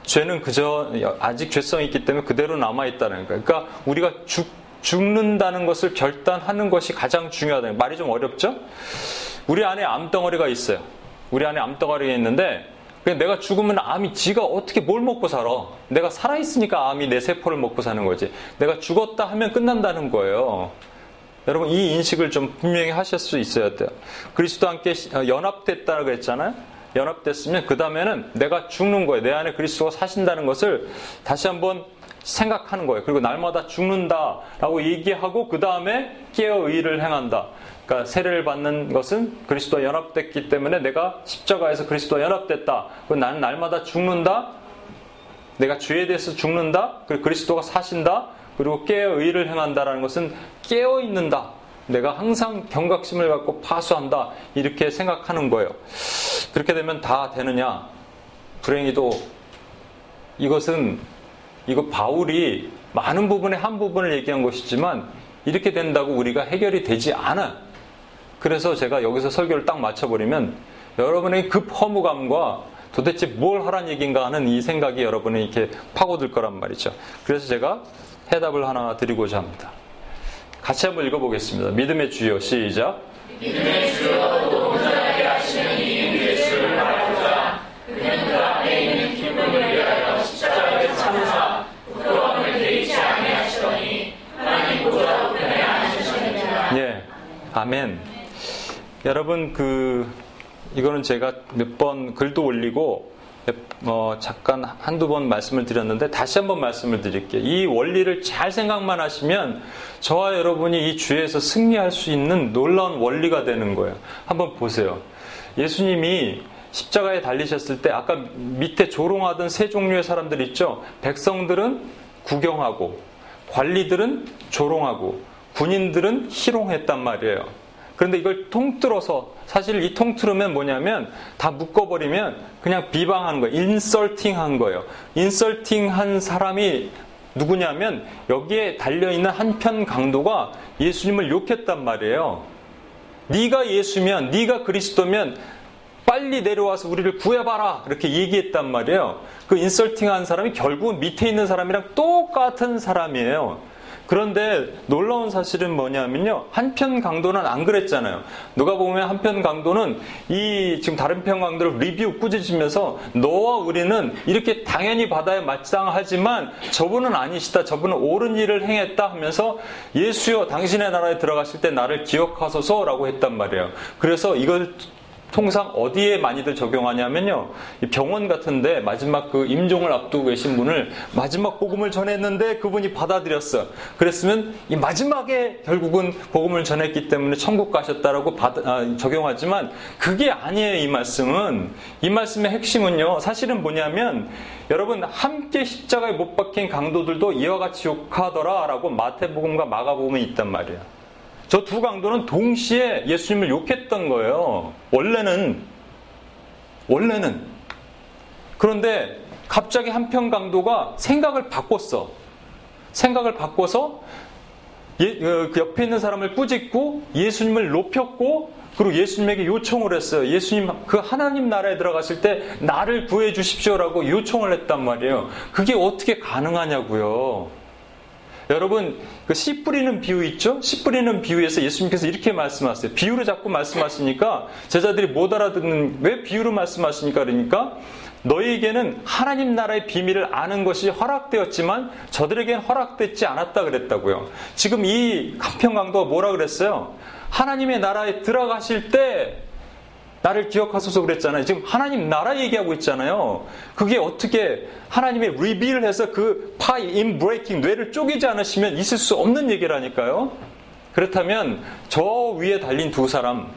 죄는 그저 아직 죄성이 있기 때문에 그대로 남아 있다는 거예요. 그러니까 우리가 죽, 죽는다는 것을 결단하는 것이 가장 중요하다는 말이 좀 어렵죠? 우리 안에 암덩어리가 있어요. 우리 안에 암덩어리가 있는데 내가 죽으면 암이 지가 어떻게 뭘 먹고 살아? 내가 살아있으니까 암이 내 세포를 먹고 사는 거지. 내가 죽었다 하면 끝난다는 거예요. 여러분 이 인식을 좀 분명히 하실 수 있어야 돼요. 그리스도 함께 어, 연합됐다고 했잖아요. 연합됐으면 그 다음에는 내가 죽는 거예요. 내 안에 그리스도가 사신다는 것을 다시 한번 생각하는 거예요. 그리고 날마다 죽는다라고 얘기하고 그 다음에 깨어 의를 행한다. 그러니까 세례를 받는 것은 그리스도와 연합됐기 때문에 내가 십자가에서 그리스도와 연합됐다. 그리고 나는 날마다 죽는다. 내가 죄에 대해서 죽는다. 그리고 그리스도가 사신다. 그리고 깨어 의를 행한다라는 것은 깨어 있는다. 내가 항상 경각심을 갖고 파수한다. 이렇게 생각하는 거예요. 그렇게 되면 다 되느냐? 불행히도 이것은 이거 바울이 많은 부분의 한 부분을 얘기한 것이지만 이렇게 된다고 우리가 해결이 되지 않아. 그래서 제가 여기서 설교를 딱 맞춰버리면 여러분의 급 허무감과 도대체 뭘 하란 얘기인가 하는 이 생각이 여러분이 이렇게 파고들 거란 말이죠. 그래서 제가 해답을 하나 드리고자 합니다. 같이 한번 읽어보겠습니다. 믿음의 주여 시작. 믿음의 주여 동자하게 하시는 이 예수를 바라보자. 그는 그 안에 있는 기쁨을 위하여 십자가에 참사 부끄러움을 개의치 아니하시더니 하나님 보좌 우편에 앉으시느니라. 예, 아멘. 여러분 그 이거는 제가 몇 번 글도 올리고 어, 잠깐 한두 번 말씀을 드렸는데 다시 한번 말씀을 드릴게요. 이 원리를 잘 생각만 하시면 저와 여러분이 이 주에서 승리할 수 있는 놀라운 원리가 되는 거예요. 한번 보세요. 예수님이 십자가에 달리셨을 때 아까 밑에 조롱하던 세 종류의 사람들 있죠. 백성들은 구경하고 관리들은 조롱하고 군인들은 희롱했단 말이에요. 그런데 이걸 통틀어서 사실 이 통틀으면 뭐냐면 다 묶어버리면 그냥 비방하는 거예요. 인설팅 한 거예요. 인설팅 한 사람이 누구냐면 여기에 달려있는 한편 강도가 예수님을 욕했단 말이에요. 네가 예수면 네가 그리스도면 빨리 내려와서 우리를 구해봐라 이렇게 얘기했단 말이에요. 그 인설팅한 사람이 결국은 밑에 있는 사람이랑 똑같은 사람이에요. 그런데 놀라운 사실은 뭐냐면요. 한편 강도는 안 그랬잖아요. 누가 보면 한편 강도는 이 지금 다른 편 강도를 리뷰 꾸짖으면서 너와 우리는 이렇게 당연히 바다에 마땅하지만 저분은 아니시다. 저분은 옳은 일을 행했다 하면서 예수여 당신의 나라에 들어가실 때 나를 기억하소서라고 했단 말이에요. 그래서 이걸 통상 어디에 많이들 적용하냐면요. 병원 같은데 마지막 그 임종을 앞두고 계신 분을 마지막 복음을 전했는데 그분이 받아들였어. 그랬으면 이 마지막에 결국은 복음을 전했기 때문에 천국 가셨다라고 받, 아, 적용하지만 그게 아니에요. 이 말씀은 이 말씀의 핵심은요. 사실은 뭐냐면 여러분 함께 십자가에 못 박힌 강도들도 이와 같이 욕하더라라고 마태복음과 마가복음이 있단 말이에요. 저 두 강도는 동시에 예수님을 욕했던 거예요. 원래는 원래는 그런데 갑자기 한편 강도가 생각을 바꿨어. 생각을 바꿔서 예, 어, 그 옆에 있는 사람을 꾸짖고 예수님을 높였고 그리고 예수님에게 요청을 했어요. 예수님 그 하나님 나라에 들어갔을 때 나를 구해 주십시오라고 요청을 했단 말이에요. 그게 어떻게 가능하냐고요. 여러분 그 씨 뿌리는 비유 있죠? 씨 뿌리는 비유에서 예수님께서 이렇게 말씀하세요. 비유를 자꾸 말씀하시니까 제자들이 못 알아듣는 왜 비유로 말씀하시니까 그러니까 너희에게는 하나님 나라의 비밀을 아는 것이 허락되었지만 저들에게는 허락되지 않았다 그랬다고요. 지금 이 간평강도가 뭐라 그랬어요? 하나님의 나라에 들어가실 때 나를 기억하소서 그랬잖아요. 지금 하나님 나라 얘기하고 있잖아요. 그게 어떻게 하나님의 reveal을 해서 그 brain breaking 뇌를 쪼개지 않으시면 있을 수 없는 얘기라니까요. 그렇다면 저 위에 달린 두 사람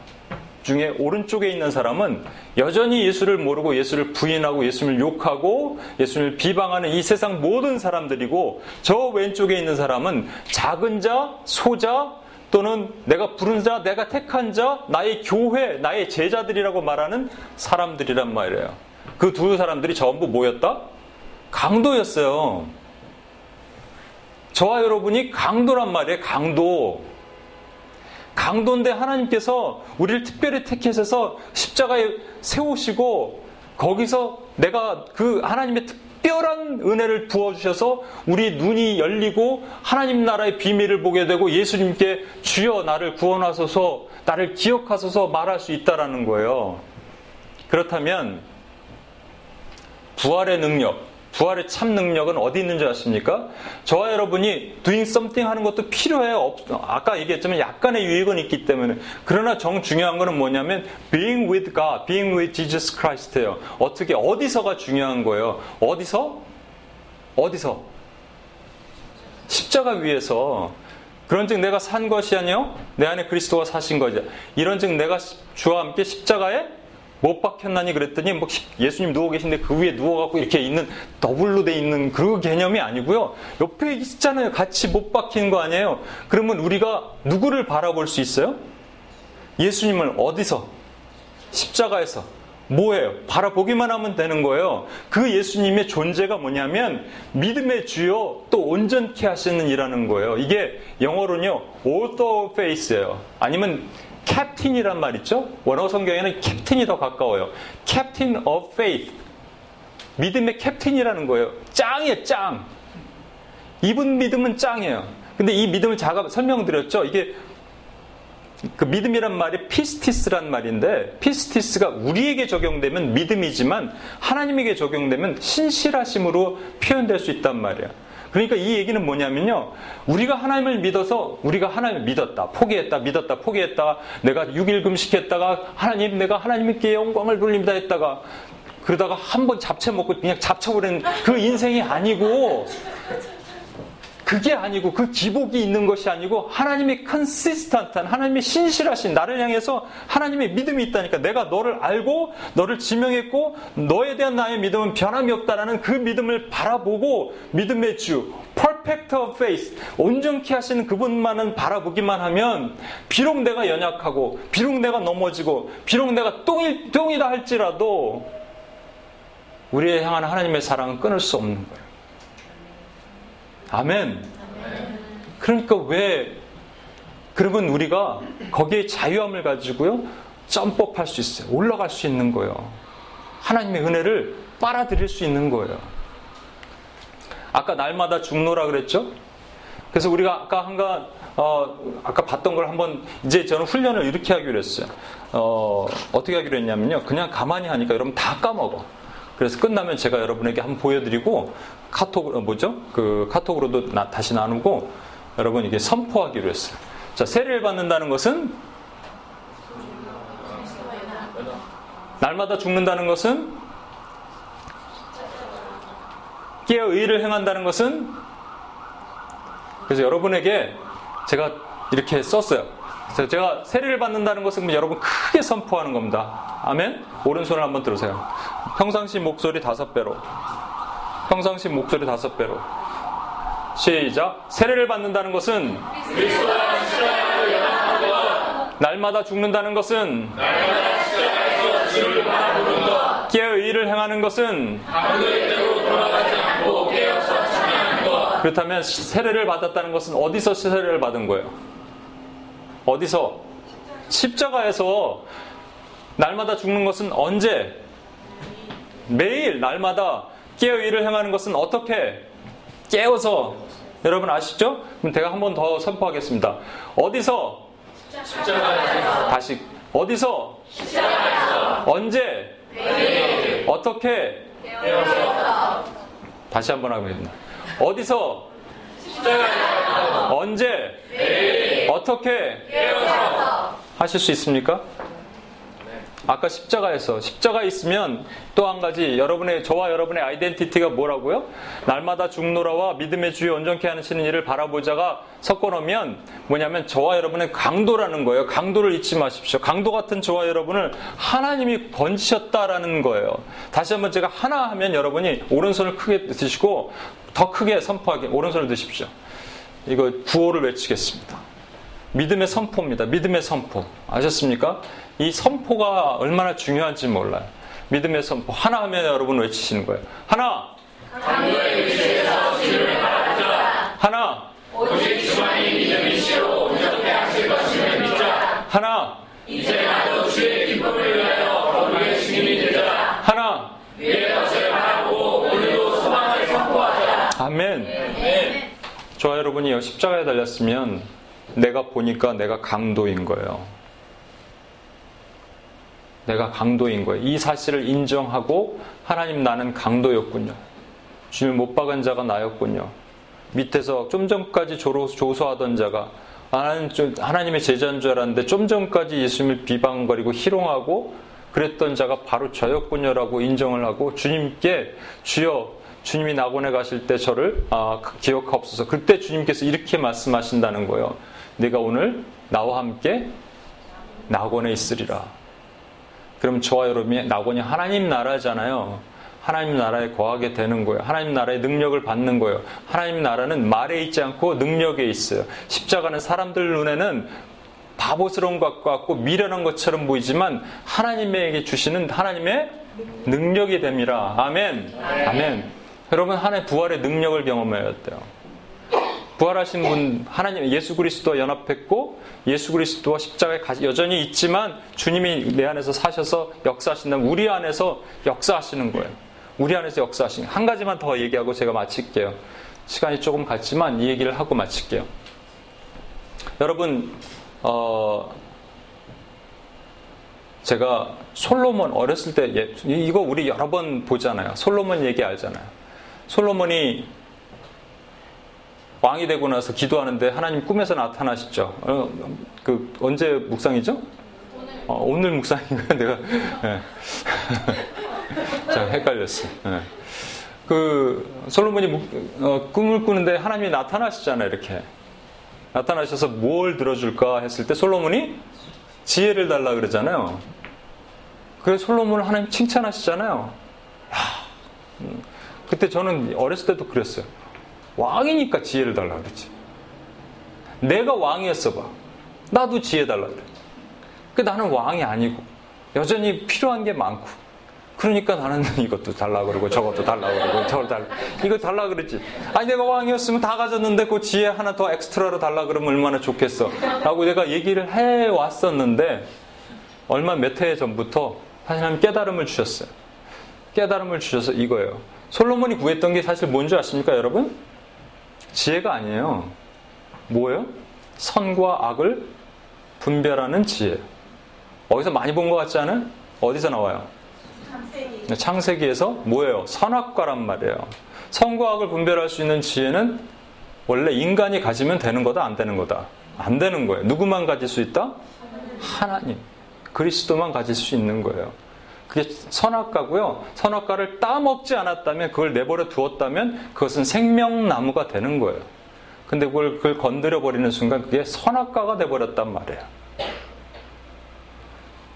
중에 오른쪽에 있는 사람은 여전히 예수를 모르고 예수를 부인하고 예수를 욕하고 예수를 비방하는 이 세상 모든 사람들이고 저 왼쪽에 있는 사람은 작은 자, 소자, 또는 내가 부른 자, 내가 택한 자, 나의 교회, 나의 제자들이라고 말하는 사람들이란 말이에요. 그 두 사람들이 전부 뭐였다? 강도였어요. 저와 여러분이 강도란 말이에요. 강도. 강도인데 하나님께서 우리를 특별히 택해서 십자가에 세우시고 거기서 내가 그 하나님의 특 별한 은혜를 부어주셔서 우리 눈이 열리고 하나님 나라의 비밀을 보게 되고 예수님께 주여 나를 구원하소서 나를 기억하소서 말할 수 있다라는 거예요. 그렇다면 부활의 능력, 부활의 참 능력은 어디 있는 줄 아십니까? 저와 여러분이 doing something 하는 것도 필요해요. 아까 얘기했지만 약간의 유익은 있기 때문에. 그러나 정 중요한 거는 뭐냐면 being with God, being with Jesus Christ예요. 어떻게 어디서가 중요한 거예요. 어디서? 어디서? 십자가 위에서 그런즉 내가 산 것이 아니요 내 안에 그리스도가 사신 거죠. 이런즉 내가 주와 함께 십자가에 못 박혔나니 그랬더니 뭐 예수님 누워 계신데 그 위에 누워갖고 이렇게 있는 더블로 돼 있는 그 개념이 아니고요. 옆에 있잖아요. 같이 못 박힌 거 아니에요. 그러면 우리가 누구를 바라볼 수 있어요? 예수님을 어디서? 십자가에서. 뭐예요? 바라보기만 하면 되는 거예요. 그 예수님의 존재가 뭐냐면 믿음의 주요 또 온전케 하시는 이라는 거예요. 이게 영어로는요, author of faith예요. 아니면 captain이란 말 있죠? 원어 성경에는 captain이 더 가까워요. captain of faith. 믿음의 captain이라는 거예요. 짱이에요, 짱. 이분 믿음은 짱이에요. 근데 이 믿음을 제가 설명드렸죠? 이게 그 믿음이란 말이 피스티스란 말인데 피스티스가 우리에게 적용되면 믿음이지만 하나님에게 적용되면 신실하심으로 표현될 수 있단 말이에요. 그러니까 이 얘기는 뭐냐면요. 우리가 하나님을 믿어서 우리가 하나님을 믿었다, 포기했다, 믿었다, 포기했다. 내가 6일 금식했다가 하나님 내가 하나님께 영광을 돌립니다 했다가 그러다가 한 번 잡채 먹고 그냥 잡쳐버리는 그 인생이 아니고 그게 아니고 그 기복이 있는 것이 아니고 하나님이 컨시스턴트한 하나님이 신실하신 나를 향해서 하나님의 믿음이 있다니까 내가 너를 알고 너를 지명했고 너에 대한 나의 믿음은 변함이 없다라는 그 믿음을 바라보고 믿음의 주 perfect of faith 온전케 하시는 그분만은 바라보기만 하면 비록 내가 연약하고 비록 내가 넘어지고 비록 내가 똥이, 똥이다 할지라도 우리의 향한 하나님의 사랑은 끊을 수 없는 거예요. 아멘. 그러니까 왜 그러면 우리가 거기에 자유함을 가지고요 점법할 수 있어요. 올라갈 수 있는 거예요. 하나님의 은혜를 빨아들일 수 있는 거예요. 아까 날마다 죽노라 그랬죠? 그래서 우리가 아까 한가 어, 아까 봤던 걸 한번 이제 저는 훈련을 이렇게 하기로 했어요. 어, 어떻게 하기로 했냐면요. 그냥 가만히 하니까 여러분 다 까먹어. 그래서 끝나면 제가 여러분에게 한번 보여드리고 카톡 어, 뭐죠? 그 카톡으로도 나, 다시 나누고 여러분 이게 선포하기로 했어요. 자 세례를 받는다는 것은 날마다 죽는다는 것은 깨어 의를 행한다는 것은 그래서 여러분에게 제가 이렇게 썼어요. 그래서 제가 세례를 받는다는 것은 여러분 크게 선포하는 겁니다. 아멘? 오른손을 한번 들으세요. 평상시 목소리 다섯 배로. 평상시 목소리 다섯 배로. 시작. 세례를 받는다는 것은 날마다 죽는다는 것은 깨어 일을 행하는 것은 그렇다면 세례를 받았다는 것은 어디서 세례를 받은 거예요? 어디서? 십자가에서 날마다 죽는 것은 언제? 매일 날마다 깨어 일을 행하는 것은 어떻게 깨어서 여러분 아시죠? 그럼 제가 한 번 더 선포하겠습니다. 어디서? 십자가에서. 다시 어디서? 십자가에서. 언제? 매일. 어떻게? 깨어서. 다시 한 번 하겠습니다. 어디서? 십자가에서. 언제? 매일. 어떻게? 깨어서. 하실 수 있습니까? 아까 십자가에서 십자가 있으면 또 한 가지 여러분의 저와 여러분의 아이덴티티가 뭐라고요? 날마다 죽노라와 믿음의 주여 온전케 하시는 일을 바라보자가 섞어 놓으면 뭐냐면 저와 여러분의 강도라는 거예요. 강도를 잊지 마십시오. 강도 같은 저와 여러분을 하나님이 건지셨다라는 거예요. 다시 한번 제가 하나 하면 여러분이 오른손을 크게 드시고 더 크게 선포하게 오른손을 드십시오. 이거 구호를 외치겠습니다. 믿음의 선포입니다. 믿음의 선포. 아셨습니까? 이 선포가 얼마나 중요한지 몰라요. 믿음의 선포. 하나 하면 여러분 외치시는 거예요. 하나! 하나! 오직 주만이 믿음이 시로 온전케 하실 것임을 믿자. 하나! 이제 나도 주의 기쁨을 위하여 거룩의 증인이 되자. 하나! 위의 것을 바라고 오늘도 소망 아멘. 저와 여러분이 십자가에 달렸으면 내가 보니까 내가 강도인 거예요. 내가 강도인 거예요. 이 사실을 인정하고 하나님 나는 강도였군요. 주님을 못 박은 자가 나였군요. 밑에서 좀 전까지 조소하던 자가 하나님, 하나님의 제자인 줄 알았는데 좀 전까지 예수님을 비방거리고 희롱하고 그랬던 자가 바로 저였군요라고 인정을 하고 주님께 주여 주님이 낙원에 가실 때 저를 아, 기억하옵소서. 그때 주님께서 이렇게 말씀하신다는 거예요. 내가 오늘 나와 함께 낙원에 있으리라. 그럼 저와 여러분이 낙원이 하나님 나라잖아요. 하나님 나라에 거하게 되는 거예요. 하나님 나라의 능력을 받는 거예요. 하나님 나라는 말에 있지 않고 능력에 있어요. 십자가는 사람들 눈에는 바보스러운 것 같고 미련한 것처럼 보이지만 하나님에게 주시는 하나님의 능력이 됩니다. 아멘. 아멘. 여러분 하나의 부활의 능력을 경험해야 돼요. 부활하신 분 하나님 예수 그리스도와 연합했고 예수 그리스도와 십자가에 여전히 있지만 주님이 내 안에서 사셔서 역사하신다면 우리 안에서 역사하시는 거예요. 우리 안에서 역사하시는 한 가지만 더 얘기하고 제가 마칠게요. 시간이 조금 갔지만 이 얘기를 하고 마칠게요. 여러분 어, 제가 솔로몬 어렸을 때 예, 이거 우리 여러 번 보잖아요. 솔로몬 얘기 알잖아요. 솔로몬이 왕이 되고 나서 기도하는데 하나님 꿈에서 나타나시죠. 어, 그 언제 묵상이죠? 어, 오늘 묵상인가요? 내가 네. 자 헷갈렸어. 네. 그 솔로몬이 어, 꿈을 꾸는데 하나님이 나타나시잖아요. 이렇게 나타나셔서 뭘 들어줄까 했을 때 솔로몬이 지혜를 달라 그러잖아요. 그래서 솔로몬을 하나님 칭찬하시잖아요. 야, 음. 그때 저는 어렸을 때도 그랬어요. 왕이니까 지혜를 달라 그랬지. 내가 왕이었어 봐. 나도 지혜 달라 그래. 그 나는 왕이 아니고 여전히 필요한 게 많고 그러니까 나는 이것도 달라 그러고 저것도 달라 그러고 저걸 달라 이거 달라 그랬지. 아니 내가 왕이었으면 다 가졌는데 그 지혜 하나 더 엑스트라로 달라 그러면 얼마나 좋겠어. 라고 내가 얘기를 해 왔었는데 얼마 몇 해 전부터 하나님 깨달음을 주셨어요. 깨달음을 주셔서 이거예요. 솔로몬이 구했던 게 사실 뭔지 아십니까, 여러분? 지혜가 아니에요. 뭐예요? 선과 악을 분별하는 지혜. 어디서 많이 본 것 같지 않아요? 어디서 나와요? 창세기. 네, 창세기에서 뭐예요? 선악과란 말이에요. 선과 악을 분별할 수 있는 지혜는 원래 인간이 가지면 되는 거다, 안 되는 거다? 안 되는 거예요. 누구만 가질 수 있다? 하나님. 그리스도만 가질 수 있는 거예요. 그게 선악과고요. 선악과를 따먹지 않았다면 그걸 내버려 두었다면 그것은 생명나무가 되는 거예요. 근데 그걸, 그걸 건드려 버리는 순간 그게 선악과가 돼 버렸단 말이에요.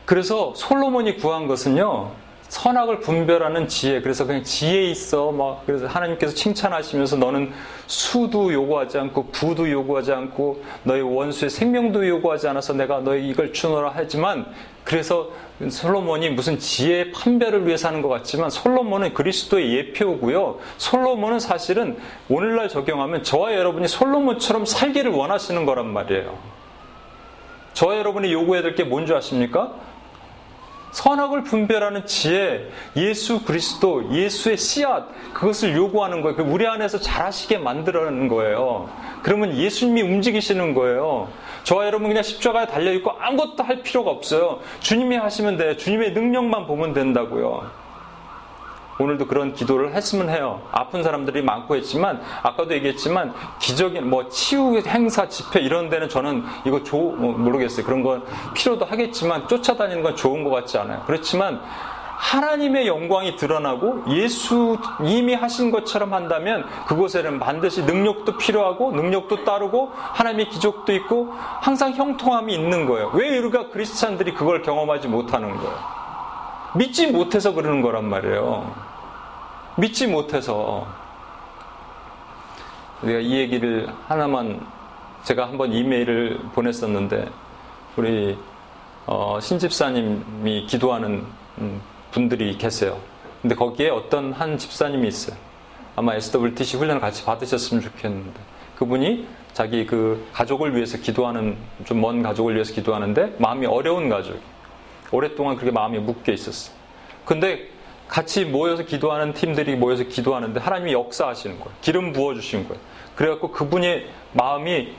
그래서 솔로몬이 구한 것은요. 선악을 분별하는 지혜. 그래서 그냥 지혜 있어. 막 그래서 하나님께서 칭찬하시면서 너는 수도 요구하지 않고 부도 요구하지 않고 너의 원수의 생명도 요구하지 않아서 내가 너의 이걸 주노라 하지만 그래서 솔로몬이 무슨 지혜 판별을 위해서 하는 것 같지만 솔로몬은 그리스도의 예표고요. 솔로몬은 사실은 오늘날 적용하면 저와 여러분이 솔로몬처럼 살기를 원하시는 거란 말이에요. 저와 여러분이 요구해야 될 게 뭔지 아십니까? 선악을 분별하는 지혜, 예수 그리스도, 예수의 씨앗, 그것을 요구하는 거예요. 그 우리 안에서 잘하시게 만들어내는 거예요. 그러면 예수님이 움직이시는 거예요. 저와 여러분 그냥 십자가에 달려있고 아무것도 할 필요가 없어요. 주님이 하시면 돼요. 주님의 능력만 보면 된다고요. 오늘도 그런 기도를 했으면 해요. 아픈 사람들이 많고 했지만 아까도 얘기했지만 기적인 뭐 치유 행사 집회 이런 데는 저는 이거 조뭐 모르겠어요. 그런 건 필요도 하겠지만 쫓아다니는 건 좋은 것 같지 않아요. 그렇지만 하나님의 영광이 드러나고 예수님이 하신 것처럼 한다면 그곳에는 반드시 능력도 필요하고 능력도 따르고 하나님의 기적도 있고 항상 형통함이 있는 거예요. 왜 우리가 크리스찬들이 그걸 경험하지 못하는 거예요? 믿지 못해서 그러는 거란 말이에요. 믿지 못해서 우리가 이 얘기를 하나만 제가 한번 이메일을 보냈었는데 우리 어, 신집사님이 기도하는 음, 분들이 계세요. 근데 거기에 어떤 한 집사님이 있어요. 아마 SWTC 훈련을 같이 받으셨으면 좋겠는데 그분이 자기 그 가족을 위해서 기도하는 좀 먼 가족을 위해서 기도하는데 마음이 어려운 가족. 오랫동안 그렇게 마음이 묶여 있었어. 근데 같이 모여서 기도하는 팀들이 모여서 기도하는데 하나님이 역사하시는 거예요. 기름 부어주신 거예요. 그래갖고 그분의 마음이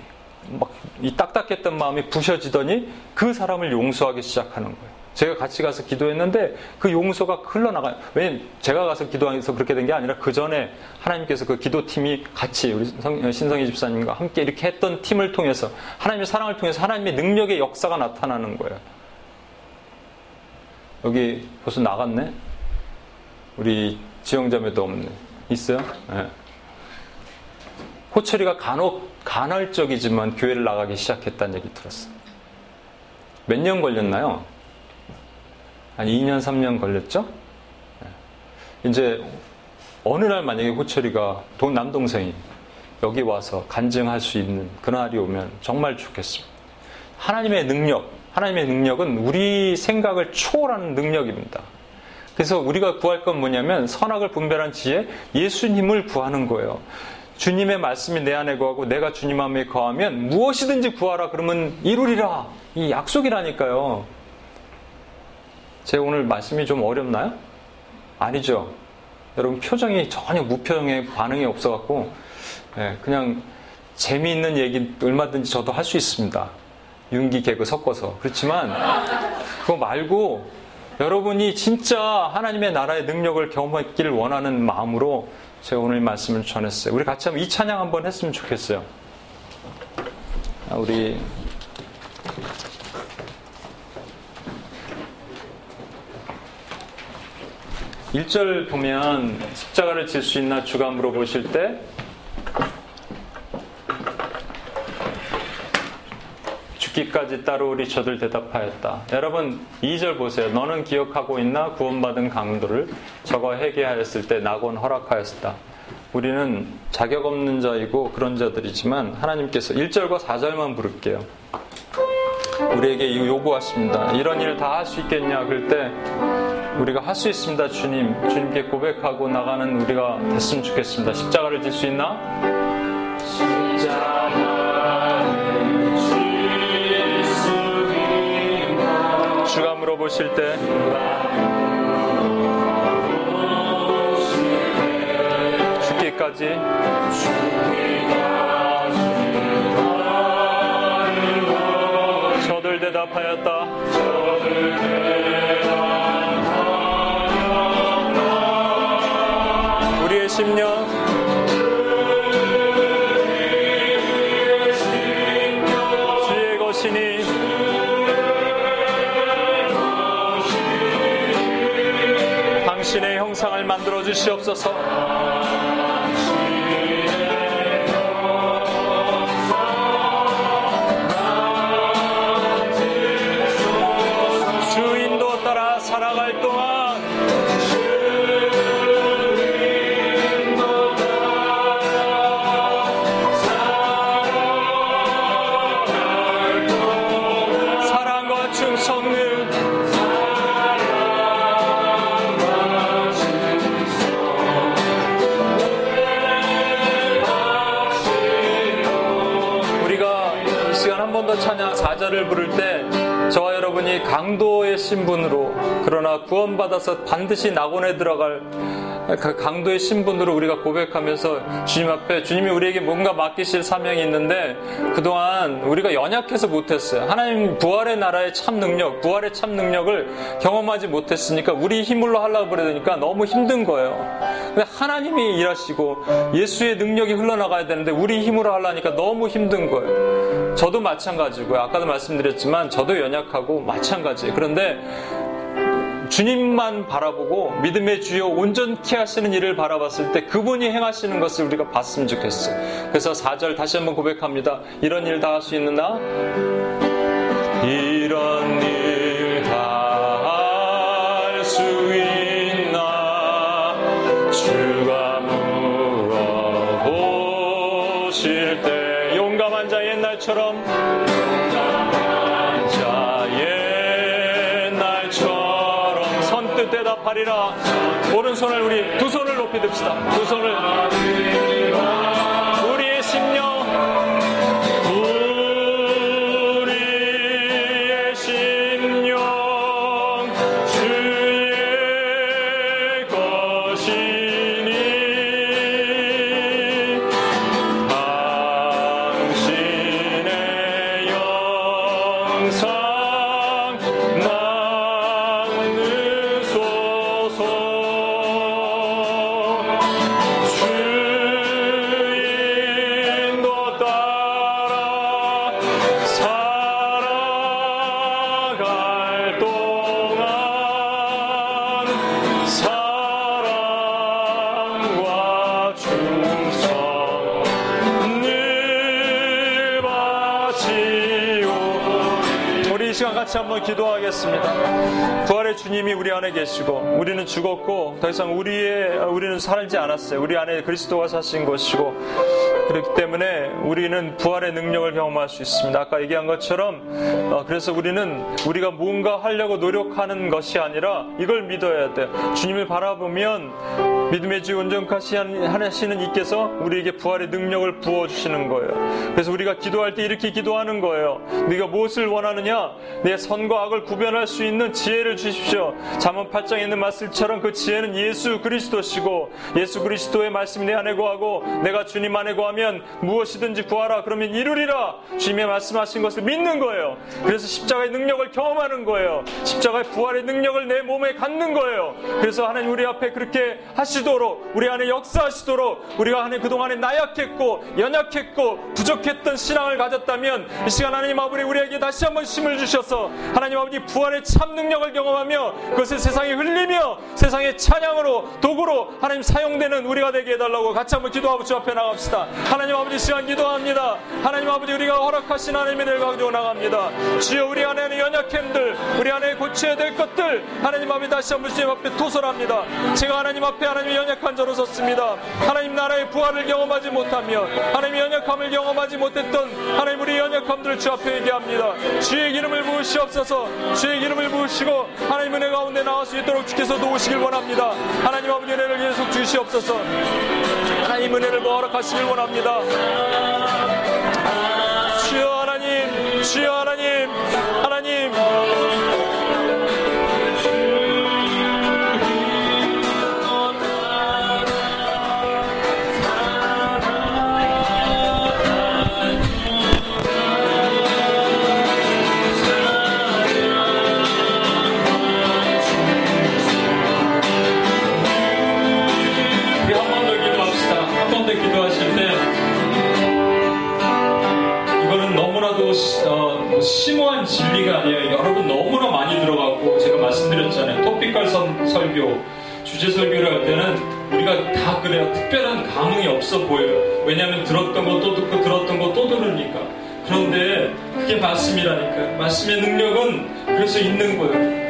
막 이 딱딱했던 마음이 부셔지더니 그 사람을 용서하기 시작하는 거예요. 제가 같이 가서 기도했는데 그 용서가 흘러나가요. 왜냐면 제가 가서 기도해서 그렇게 된 게 아니라 그 전에 하나님께서 그 기도팀이 같이 우리 신성희 집사님과 함께 이렇게 했던 팀을 통해서 하나님의 사랑을 통해서 하나님의 능력의 역사가 나타나는 거예요. 여기 벌써 나갔네? 우리 지영자매도 없네. 있어요? 네. 호철이가 간혹 간헐적이지만 교회를 나가기 시작했다는 얘기 들었어. 몇 년 걸렸나요? 한 2년, 3년 걸렸죠? 네. 이제 어느 날 만약에 호철이가 돈 남동생이 여기 와서 간증할 수 있는 그날이 오면 정말 좋겠습니다. 하나님의 능력, 하나님의 능력은 우리 생각을 초월하는 능력입니다. 그래서 우리가 구할 건 뭐냐면 선악을 분별한 지혜, 예수님을 구하는 거예요. 주님의 말씀이 내 안에 거하고 내가 주님 마음에 거하면 무엇이든지 구하라 그러면 이루리라. 이 약속이라니까요. 제 오늘 말씀이 좀 어렵나요? 아니죠. 여러분 표정이 전혀 무표정의 반응이 없어갖고 네, 그냥 재미있는 얘기 얼마든지 저도 할 수 있습니다. 윤기 개그 섞어서. 그렇지만 그거 말고 여러분이 진짜 하나님의 나라의 능력을 경험했기를 원하는 마음으로 제가 오늘 말씀을 전했어요. 우리 같이 한번 이 찬양 한번 했으면 좋겠어요. 아, 우리 1절 보면 십자가를 질 수 있나 주가 물어보실 때 죽기까지 따르우리 저들 대답하였다. 여러분 2절 보세요. 너는 기억하고 있나 구원받은 강도를 저거 회개하였을 때 낙원 허락하였다. 우리는 자격 없는 자이고 그런 자들이지만 하나님께서 1절과 4절만 부를게요. 우리에게 요구하십니다. 이런 일 다 할 수 있겠냐? 그럴 때 우리가 할 수 있습니다. 주님. 주님께 고백하고 나가는 우리가 됐으면 좋겠습니다. 십자가를 질 수 있나? 주가 물어보실 때 죽기까지 저들 대답하였다. 우리의 심령 만들어 주시옵소서. 4절을 부를 때 저와 여러분이 강도의 신분으로 그러나 구원받아서 반드시 낙원에 들어갈 그 강도의 신분으로 우리가 고백하면서 주님 앞에 주님이 우리에게 뭔가 맡기실 사명이 있는데 그동안 우리가 연약해서 못했어요. 하나님 부활의 나라의 참 능력, 부활의 참 능력을 경험하지 못했으니까 우리 힘으로 하려고 그러니까 너무 힘든 거예요. 근데 하나님이 일하시고 예수의 능력이 흘러나가야 되는데 우리 힘으로 하려니까 너무 힘든 거예요. 저도 마찬가지고요. 아까도 말씀드렸지만 저도 연약하고 마찬가지예요. 그런데 주님만 바라보고 믿음의 주요 온전케 하시는 일을 바라봤을 때 그분이 행하시는 것을 우리가 봤으면 좋겠어요. 그래서 4절 다시 한번 고백합니다. 이런 일 다 할 수 있는 나? 이런 자 옛날처럼. 자 옛날처럼 선뜻 대답하리라. 오른손을 우리 두 손을 높이 듭시다. 두 손을 기도하겠습니다. 부활의 주님이 우리 안에 계시고 우리는 죽었고 더 이상 우리의 우리는 살지 않았어요. 우리 안에 그리스도가 사신 것이고 그렇기 때문에 우리는 부활의 능력을 경험할 수 있습니다. 아까 얘기한 것처럼 어, 그래서 우리는 우리가 뭔가 하려고 노력하는 것이 아니라 이걸 믿어야 돼요. 주님을 바라보면 믿음의 주 온전하시는 이께서 우리에게 부활의 능력을 부어주시는 거예요. 그래서 우리가 기도할 때 이렇게 기도하는 거예요. 네가 무엇을 원하느냐? 내 선과 악을 구별할 수 있는 지혜를 주십시오. 잠언 8장에 있는 말씀처럼 그 지혜는 예수 그리스도시고 예수 그리스도의 말씀이 내 안에 거하고 내가 주님 안에 거하면 무엇이든지 구하라 그러면 이루리라 주님의 말씀하신 것을 믿는 거예요. 그래서 십자가의 능력을 경험하는 거예요. 십자가의 부활의 능력을 내 몸에 갖는 거예요. 그래서 하나님 우리 앞에 그렇게 하시 도록 우리 안에 역사하시도록 우리가 하나님 그동안에 나약했고 연약했고 부족했던 신앙을 가졌다면 이 시간 하나님 아버지 우리에게 다시 한번 힘을 주셔서 하나님 아버지 부활의 참 능력을 경험하며 그것을 세상에 흘리며 세상의 찬양으로 도구로 하나님 사용되는 우리가 되게 해달라고 같이 한번 기도하고 주 앞에 나갑시다. 하나님 아버지 시간 기도합니다. 하나님 아버지 우리가 허락하신 하나님의 늘 가지고 나갑니다. 주여 우리 안에 는 연약함들 우리 안에 고쳐야 될 것들 하나님 아버지 다시 한번 주님 앞에 토설합니다. 제가 하나님 앞에 하나님 연약한 자로 섰습니다. 하나님 나라의 부활을 경험하지 못하며 하나님 연약함을 경험하지 못했던 하나님 우리 연약함들을 주 앞에 얘기합니다. 주의 기름을 부으시옵소서 주의 기름을 부으시고 하나님 은혜 가운데 나올 수 있도록 주께서 도우시길 원합니다. 하나님 아버지 은혜를 계속 주시옵소서 하나님 은혜를 허락하시길 원합니다. 주여 하나님 주여 하나님 하나님 있는 거예요.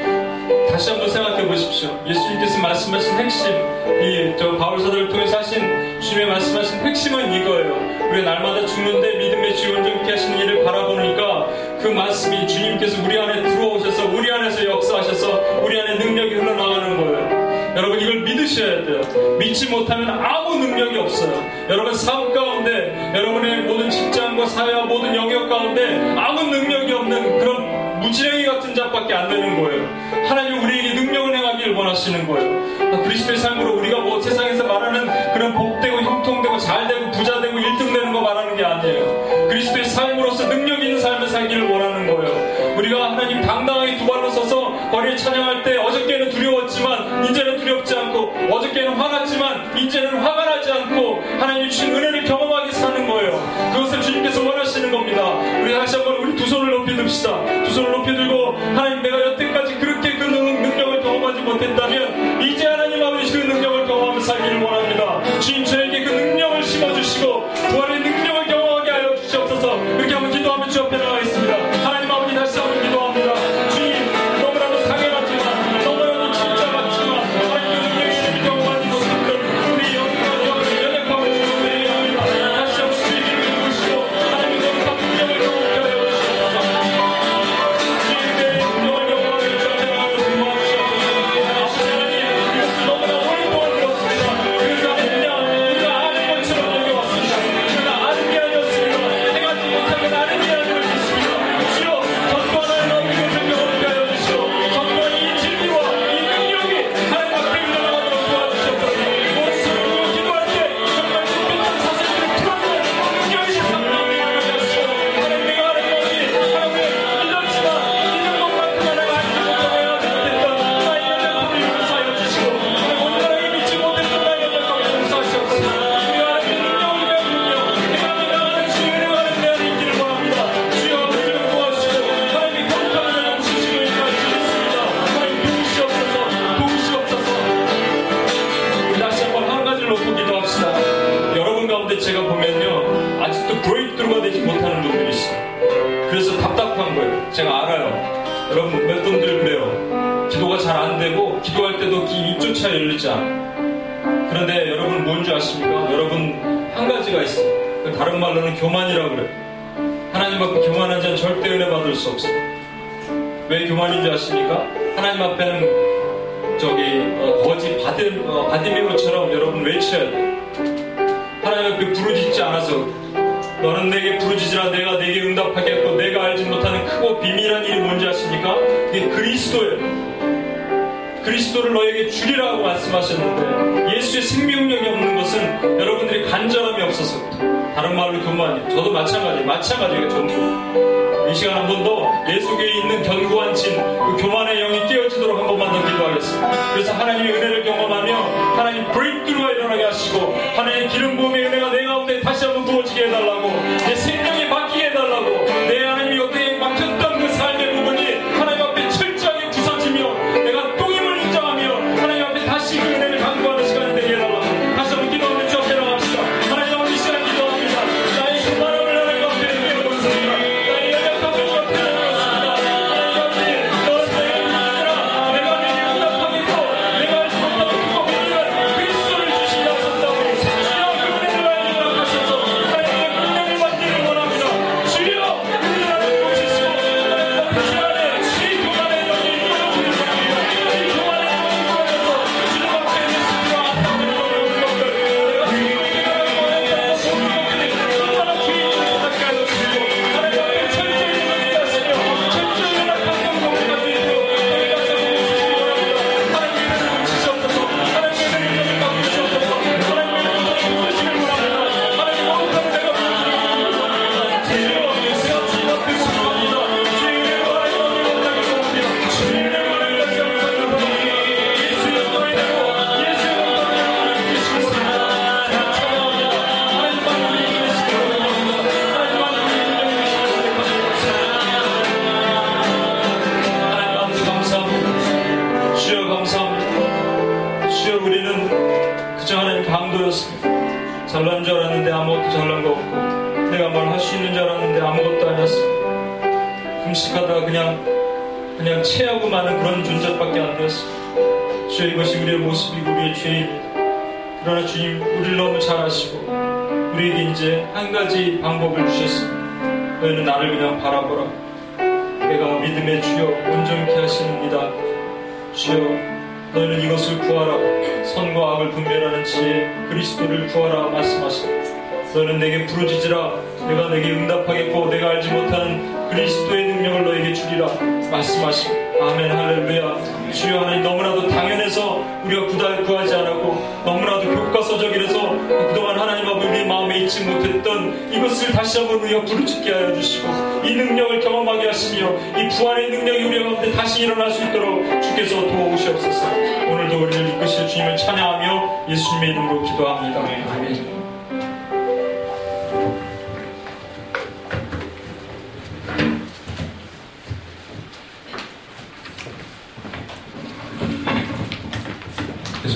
다시 한번 생각해 보십시오. 예수님께서 말씀하신 핵심, 이 저 바울 사도를 통해서 하신 주님의 말씀하신 핵심은 이거예요. 우리 날마다 죽는데 믿음의 주 온전케 하시는 일을 바라보니까 그 말씀이 주님께서 우리 안에 들어오셔서 우리 안에서 역사하셔서 우리 안에 능력이 흘러나가는 거예요. 여러분 이걸 믿으셔야 돼요. 믿지 못하면 아무 능력이 없어요. 여러분 삶 가운데 여러분의 모든 직장과 사회와 모든 영역 가운데 아무 능력이 없는 그런 무지랭이 같은 자밖에 안 되는 거예요. 하나님 우리에게 능력을 행하기를 원하시는 거예요. 그리스도의 삶으로 우리가 뭐 세상에서 말하는 그런 복되고 형통되고 잘되고 부자되고 1등 되는 거 말하는 게 아니에요. 그리스도의 삶으로서 능력 있는 삶을 살기를 원하는 거예요. 우리가 하나님 당당하게 두 발로 서서 거리에 찬양할 때 어저께는 두려웠지만 이제는 두렵지 않고 어저께는 화났지만 이제는 화가 나지 않고 하나님이 주신 은혜를 경험하게 사는 거예요. 그것을 주님께서 원하시는 겁니다. 우리 다시 우리 두 손을 높이 듭시다. 두 손을 높이 들고 하나님 내가 여태까지 그렇게 그 능력을 경험하지 못했다면 이제 하나님 아버지 그 능력을 경험하며 살기를 원합니다. 주님 저에게 그 능력을 심어주시고 말로는 교만이라고 그래요. 하나님 앞에 교만한 자는 절대 은혜 받을 수 없어요. 왜 교만인지 아십니까? 하나님 앞에는 저기 어, 거지 받은 어, 바디메모처럼 여러분 외쳐야 돼요. 하나님 앞에 부르짖지 않아서 너는 내게 부르짖으라 내가 내게 응답하겠고 내가 알지 못하는 크고 비밀한 일이 뭔지 아십니까? 그게 그리스도예요. 그리스도를 너에게 주리라고 말씀하셨는데 예수의 생명력이 없는 것은 여러분들이 간절함이 없어서 다 른 말로 교만이 저도 마찬가지 마찬가지예요 전부. 이 시간 한 번더 예수교에 있는 견고한 진 그 교만의 영이 깨어지도록 한 번만 더 기도하겠습니다. 그래서 하나님의 은혜를 경험하며 하나님 브레이크루가 일어나게 하시고 하나님의 기름 부음의 은혜가 내 가운데 다시 한번 부어지게 해달라고 내 그런 존재밖에 안 되었습니다 주여 이것이 우리의 모습이고 우리의 죄입니다. 그러나 주님 우리를 너무 잘 아시고 우리에게 이제 한 가지 방법을 주셨습니다. 너희는 나를 그냥 바라보라. 내가 믿음의 주여 온전케 하시는이다. 주여 너희는 이것을 구하라 선과 악을 분별하는 지혜 그리스도를 구하라 말씀하시고 너는 내게 부르짖으라. 내가 내게 응답하겠고 내가 알지 못하는 그리스도의 능력을 너에게 주리라 말씀하시고 아멘 할렐루야. 주여 하나님 너무나도 당연해서 우리가 구달 구하지 않았고 너무나도 교과서적이라서 그동안 하나님 앞에 우리 마음에 잊지 못했던 이것을 다시 한번 우리가 부르짖게 하여 주시고 이 능력을 경험하게 하시며 이 부활의 능력이 우리 가운데 다시 일어날 수 있도록 주께서 도와주시옵소서. 오늘도 우리를 이끄실 주님을 찬양하며 예수님의 이름으로 기도합니다. 아멘.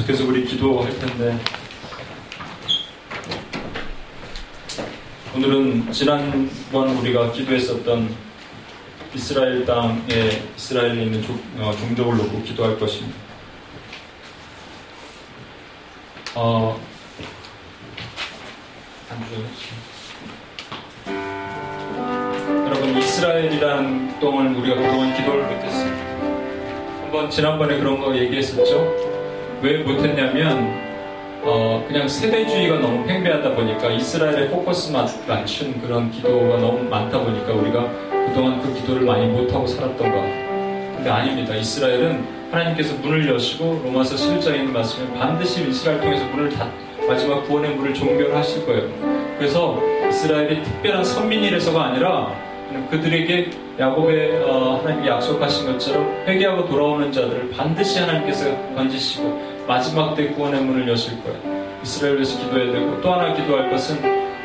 계속해서 우리 기도할 텐데 오늘은 지난번 우리가 기도했었던 이스라엘 땅에 이스라엘에 있는 조, 어, 종족을 놓고 기도할 것입니다. 어, 여러분 이스라엘이라는 동을 우리가 그동안 기도를 못했어요. 한번 지난번에 그런 거 얘기했었죠. 왜 못했냐면 어, 그냥 세대주의가 너무 팽배하다 보니까 이스라엘에 포커스 맞춘 그런 기도가 너무 많다 보니까 우리가 그동안 그 기도를 많이 못하고 살았던 것 같아요. 근데 아닙니다. 이스라엘은 하나님께서 문을 여시고 로마서 11장에 있는 말씀에 반드시 이스라엘 통해서 문을 닫, 마지막 구원의 문을 종결하실 거예요. 그래서 이스라엘이 특별한 선민이라서가 아니라 그들에게 야곱의 어, 하나님이 약속하신 것처럼 회개하고 돌아오는 자들을 반드시 하나님께서 건지시고 마지막 때 구원의 문을 여실 거예요. 이스라엘 위해서 기도해야 되고 또 하나 기도할 것은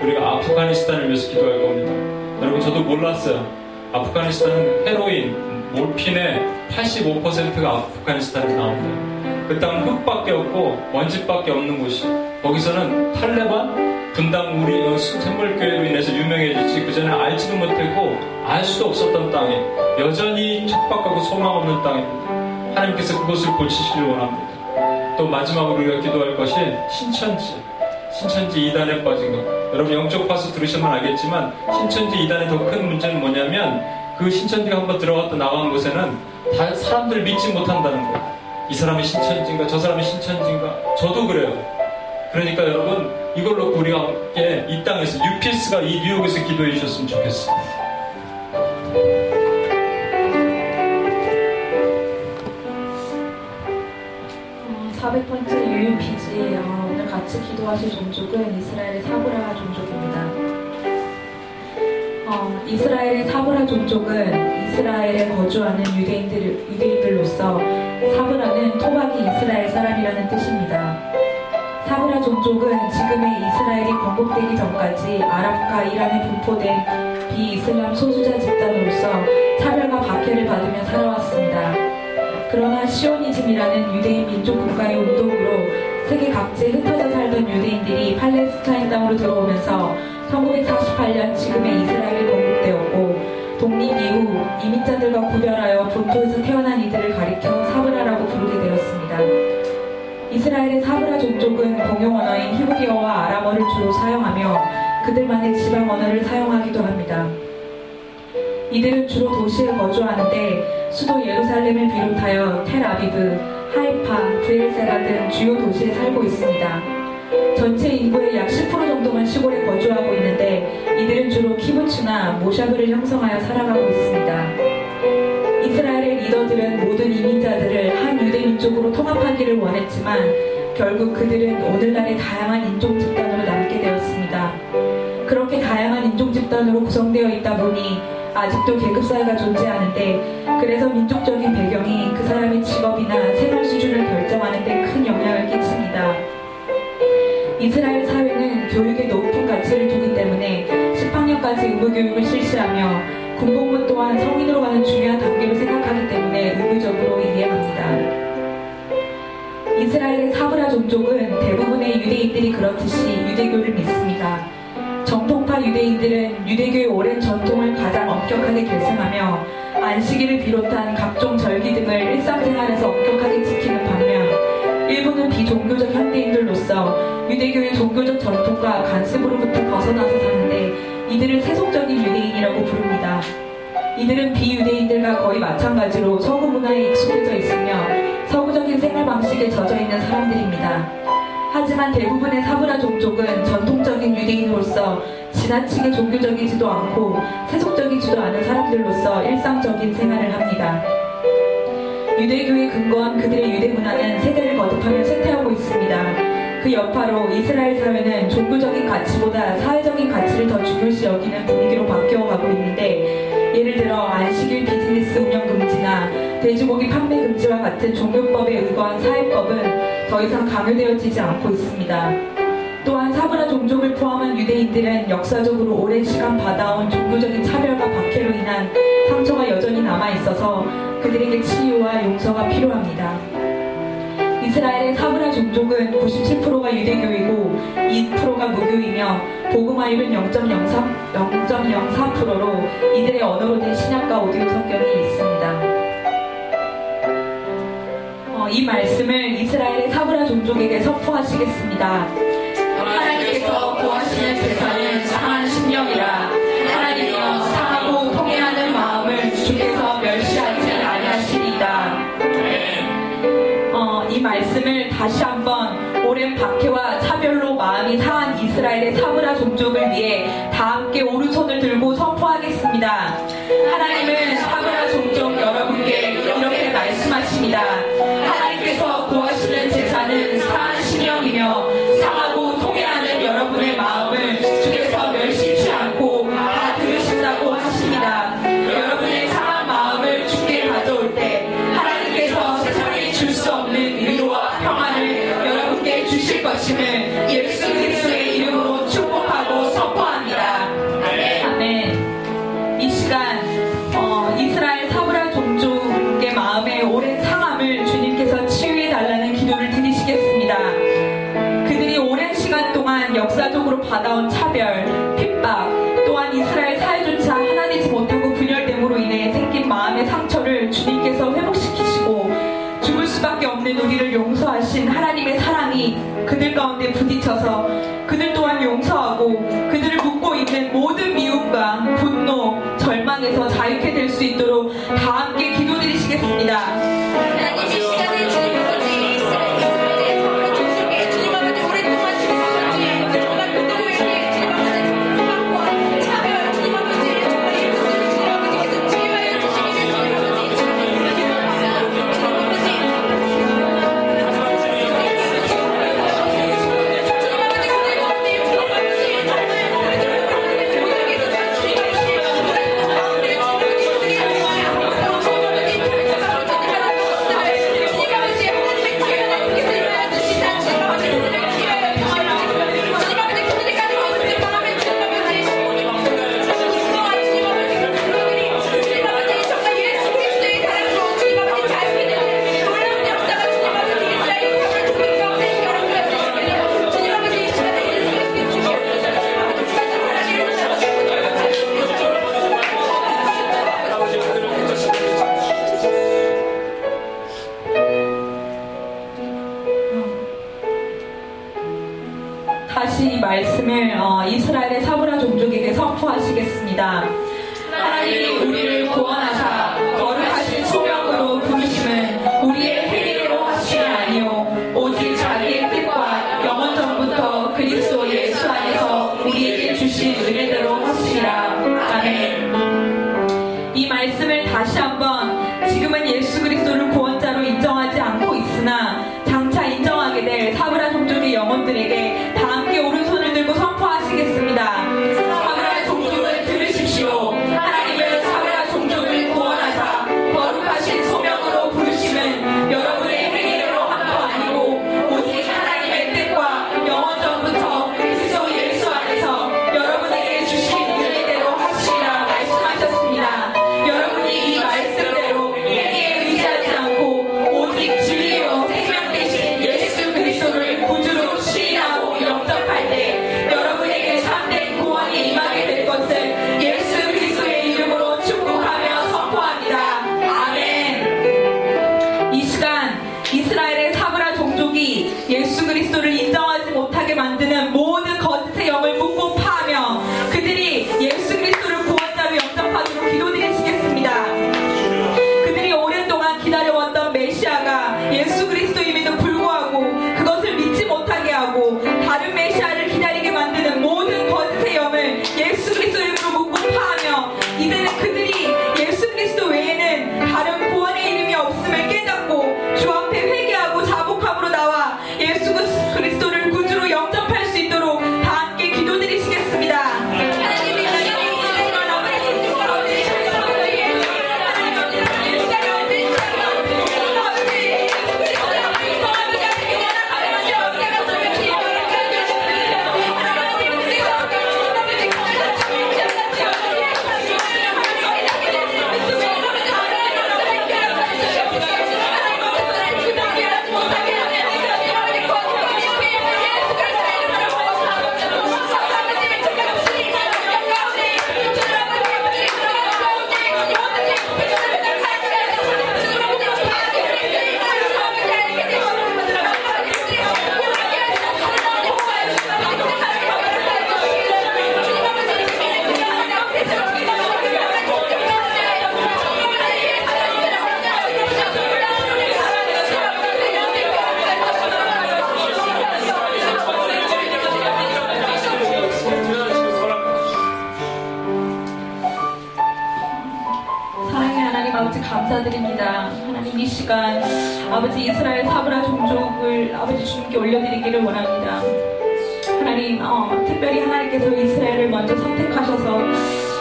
우리가 아프가니스탄을 위해서 기도할 겁니다. 여러분 저도 몰랐어요. 아프가니스탄은 헤로인, 몰핀의 85%가 아프가니스탄에서 나옵니다. 그 땅은 흙밖에 없고 먼지밖에 없는 곳이 거기서는 탈레반 분당 우리 어, 샘물교회로 인해서 유명해졌지 그 전에 알지도 못했고 알 수도 없었던 땅에 여전히 척박하고 소망 없는 땅입니다. 하나님께서 그것을 고치시길 원합니다. 또 마지막으로 우리가 기도할 것이 신천지 신천지 이단에 빠진 것. 여러분 영적 파스 들으시면 알겠지만 신천지 이단의 더 큰 문제는 뭐냐면 그 신천지가 한번 들어갔다 나간 곳에는 다 사람들을 믿지 못한다는 거예요. 이 사람이 신천지인가 저 사람이 신천지인가 저도 그래요. 그러니까 여러분 이걸 놓고 우리가 함께 이 땅에서 UPS가 이 뉴욕에서 기도해 주셨으면 좋겠어요. 400번째 UUPG 오늘 같이 기도하실 종족은 이스라엘의 사브라 종족입니다. 어, 이스라엘의 사브라 종족은 이스라엘에 거주하는 유대인들, 유대인들로서 사브라는 토박이 이스라엘 사람이라는 뜻입니다. 사브라 종족은 지금의 이스라엘이 건국되기 전까지 아랍과 이란에 분포된 비이슬람 소수자 집단으로서 차별과 박해를 받으며 살아왔습니다. 그러나 시오니즘이라는 유대인 민족 국가의 운동으로 세계 각지에 흩어져 살던 유대인들이 팔레스타인 땅으로 들어오면서 1948년 지금의 이스라엘이 건국되었고 독립 이후 이민자들과 구별하여 본토에서 태어난 이들을 가리켜 사브라라고 부르게 되었습니다. 이스라엘의 사브라 종족은 공용 언어인 히브리어와 아람어를 주로 사용하며 그들만의 지방 언어를 사용하기도 합니다. 이들은 주로 도시에 거주하는데 수도 예루살렘을 비롯하여 텔아비브, 하이파, 브엘세라 등 주요 도시에 살고 있습니다. 전체 인구의 약 10% 정도만 시골에 거주하고 있는데 이들은 주로 키부츠나 모샤브를 형성하여 살아가고 있습니다. 이스라엘의 리더들은 모든 이민자들을 한 민족으로 통합하기를 원했지만 결국 그들은 오늘날의 다양한 인종 집단으로 남게 되었습니다. 그렇게 다양한 인종 집단으로 구성되어 있다 보니 아직도 계급 사회가 존재하는데 그래서 민족적인 배경이 그 사람의 직업이나 생활 수준을 결정하는 데 큰 영향을 끼칩니다. 이스라엘 사회는 교육의 높은 가치를 두기 때문에 18년까지 의무교육을 실시하며 군복무 또한 성인으로 가는 중요한 단계로 생각하기 때문에 의무적으로 이해합니다. 이스라엘의 사브라 종족은 대부분의 유대인들이 그렇듯이 유대교를 믿습니다. 정통파 유대인들은 유대교의 오랜 전통을 가장 엄격하게 계승하며 안식일을 비롯한 각종 절기 등을 일상생활에서 엄격하게 지키는 반면 일부는 비종교적 현대인들로서 유대교의 종교적 전통과 간습으로부터 벗어나서 사는데 이들을 세속적인 유대인이라고 부릅니다. 이들은 비유대인들과 거의 마찬가지로 서구 문화에 익숙해져 있으며 서구적인 생활 방식에 젖어 있는 사람들입니다. 하지만 대부분의 사브라 종족은 전통적인 유대인으로서 지나치게 종교적이지도 않고 세속적이지도 않은 사람들로서 일상적인 생활을 합니다. 유대교의 근거한 그들의 유대 문화는 세대를 거듭하며 쇠퇴하고 있습니다. 그 여파로 이스라엘 사회는 종교적인 가치보다 사회적인 가치를 더 중요시 여기는 분위기로 바뀌어 가고 있는데 예를 들어 안식일 비즈니스 운영 금지나 돼지고기 판매 금지와 같은 종교법에 의거한 사회법은 더 이상 강요되어지지 않고 있습니다. 또한 사브라 종족을 포함한 유대인들은 역사적으로 오랜 시간 받아온 종교적인 차별과 박해로 인한 상처가 여전히 남아 있어서 그들에게 치유와 용서가 필요합니다. 이스라엘의 사브라 종족은 97%가 유대교이고 2%가 무교이며 복음화율은 0.03, 0.04%로 이들의 언어로 된 신약과 오디오 성경이 있습니다. 이 말씀을 이스라엘의 사브라 종족에게 선포하시겠습니다. 하나님께서 구하시는 제사는 상한 심령이라 하나님이여 상하고 통해하는 마음을 주께서 멸시하지 아니하시리이다. 어, 이 말씀을 다시 한번 오랜 박해와 차별로 마음이 상한 이스라엘의 사브라 종족을 위해 다 함께 오른손을 들고 선포하겠습니다. 하나님은 사브라 종족 여러분께 이렇게 말씀하십니다. 부딪혀서 같이 이스라엘 사브라 종족을 아버지 주님께 올려드리기를 원합니다. 하나님, 어, 특별히 하나님께서 이스라엘을 먼저 선택하셔서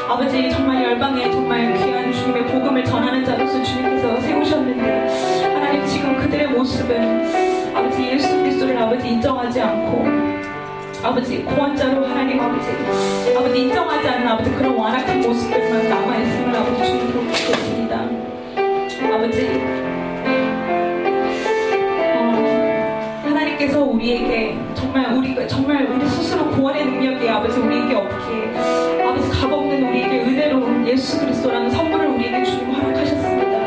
아버지 정말 열방에 정말 귀한 주님의 복음을 전하는 자로서 주님께서 세우셨는데 하나님 지금 그들의 모습은 아버지 예수 그리스도를 아버지 인정하지 않고 아버지 구원자로 하나님 아버지 아버지 인정하지 않는 아버지 그런 완악한 모습들만 남아있음을 아버지 주님께 부탁드립니다. 아버지 하나님께서 우리에게 정말 우리가 정말 우리 스스로 구원의 능력이 아버지 우리에게 없기에 아버지 값없는 우리에게 은혜로운 예수 그리스도라는 선물을 우리에게 주님 허락하셨습니다.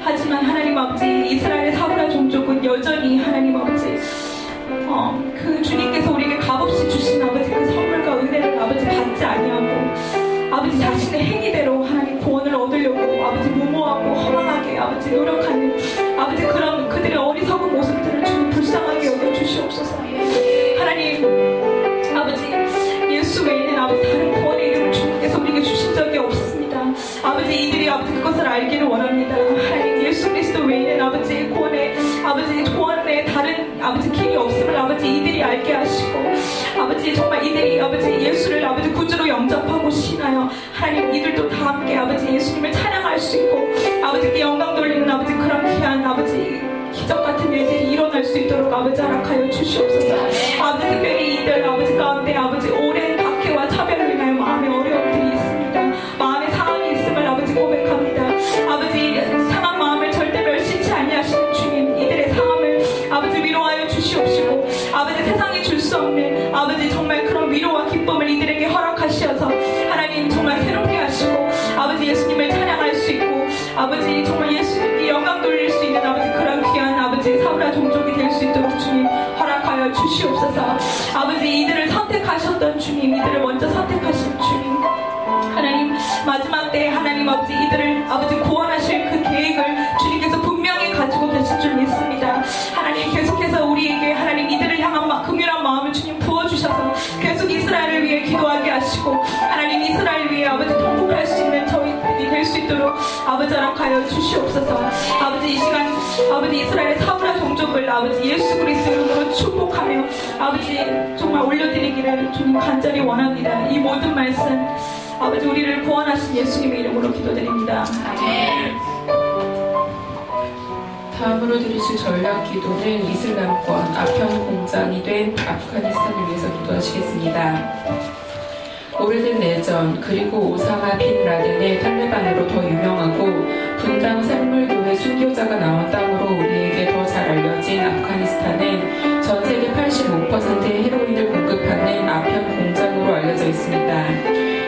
하지만 하나님 아버지 이스라엘의 사브라 종족은 여전히 하나님 아버지 어, 그 주님께서 우리에게 값없이 주신 아버지 그 선물과 은혜를 아버지 받지 아니하고 아버지 자신의 행위대로 하나님 구원을 얻으려고 아버지 무모하고 허망하게 아버지 노력하는 아버지 그런 그들의 어리석은 모습들을 주님 불쌍하게 여겨 주시옵소서. 하나님 아버지 예수 외에는 아버지 다른 구원의 이름을 주님께서 우리에게 주신 적이 없습니다. 아버지 이들이 아버지 그것을 알기를 원합니다. 하나님 예수 그리스도 외에는 아버지 구원의 아버지 구원의 다른 아버지 길이 없음을 아버지 이들이 알게 하시고 아버지 정말 이들이 아버지 예수를 아버지 구주로 영접하고 신하여 하나님 이들도 다 함께 아버지 예수님을 찬양할 수 있고 아버지께 영광 돌리는 아버지 그런 귀한 아버지 기적 같은 일들이 일어날 수 있도록 아버지 허락하여 주시옵소서. 아버지 특별히 이들 아버지 가운데 아버지 오랜 정말 예수님께 영광 돌릴 수 있는 아버지 그런 귀한 아버지 사브라 종족이 될 수 있도록 주님 허락하여 주시옵소서. 아버지 이들을 선택하셨던 주님 이들을 먼저 선택하신 주님. 하나님 마지막 때 하나님 아버지 이들을 아버지 구원하실 있도록 아버지 허락하여 주시옵소서 아버지 이 시간 아버지 이스라엘 사브라 종족을 아버지 예수 그리스도 이름으로 축복하며 아버지 정말 올려드리기를 주님 간절히 원합니다. 이 모든 말씀 아버지 우리를 구원하신 예수님의 이름으로 기도드립니다. 다음으로 드리실 전략 기도는 이슬람권 아편 공장이 된 아프가니스탄을 위해서 기도하시겠습니다. 오래된 내전 그리고 오사마 빈 라덴의 탈레반으로 더 유명하고 분당 샘물교회 순교자가 나온 땅으로 우리에게 더 잘 알려진 아프가니스탄은 전 세계 85%의 헤로인을 공급하는 아편 공장으로 알려져 있습니다.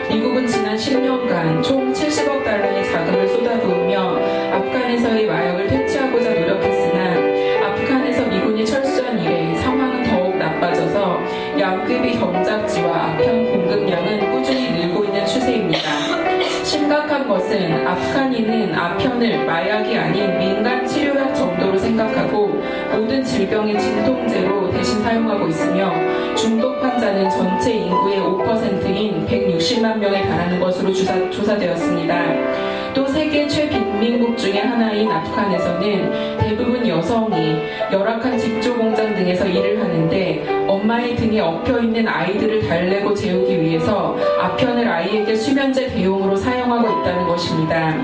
미국은 지난 10년간 총 70억 달러의 자금을 쏟아부으며 아프간에서의 마약을 퇴치하고자 노력했으나 아프간에서 미군이 철수한 이래 상황은 더욱 나빠져서 양급이 경작지와 아편 공급 것은 아프간인은 아편을 마약이 아닌 민간 치료약 정도로 생각하고 모든 질병의 진통제로 대신 사용하고 있으며 중독 환자는 전체 인구의 5%인 160만 명에 달하는 것으로 조사, 조사되었습니다. 또 세계 최빈민국 중의 하나인 아프간에서는 대부분 여성이 열악한 직조 공장 등에서 일을 하는데 엄마의 등에 엎여 있는 아이들을 달래고 재우기 위해서 아편을 아이에게 수면제 대용으로 사용하고 있다는 것입니다.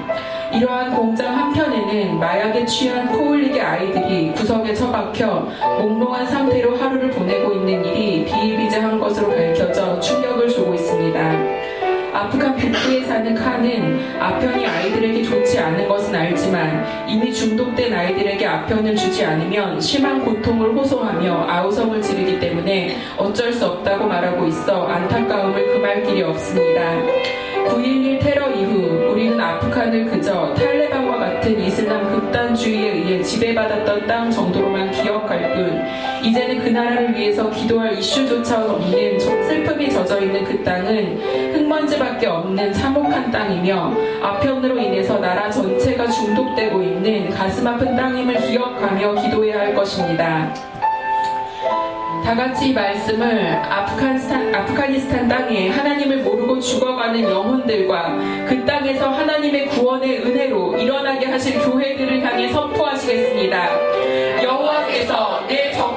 이러한 공장 한편에는 마약에 취한 코흘리게 아이들이 구석에 처박혀 몽롱한 상태로 하루를 보내고 있는 일이 비일비재한 것으로 밝혀져 충격을 주고 있습니다. 아프간 북부에 사는 칸은 아편이 아이들에게 좋지 않은 것은 알지만 이미 중독된 아이들에게 아편을 주지 않으면 심한 고통을 호소하며 아우성을 지르기 때문에 어쩔 수 없다고 말하고 있어 안타까움을 금할 길이 없습니다. 9.11 테러 이후 우리는 아프간을 그저 탈레반과 같은 이슬람 극단주의에 의해 지배받았던 땅 정도로만 기억할 뿐 이제는 그 나라를 위해서 기도할 이슈조차 없는 슬픔이 젖어 있는 그 땅은 흙먼지밖에 없는 참혹한 땅이며 아편으로 인해서 나라 전체가 중독되고 있는 가슴 아픈 땅임을 기억하며 기도해야 할 것입니다. 다 같이 이 말씀을 아프가니스탄, 아프가니스탄 땅에 하나님을 모르고 죽어가는 영혼들과 그 땅에서 하나님의 구원의 은혜로 일어나게 하실 교회들을 향해 선포하시겠습니다. 여호와께서 내적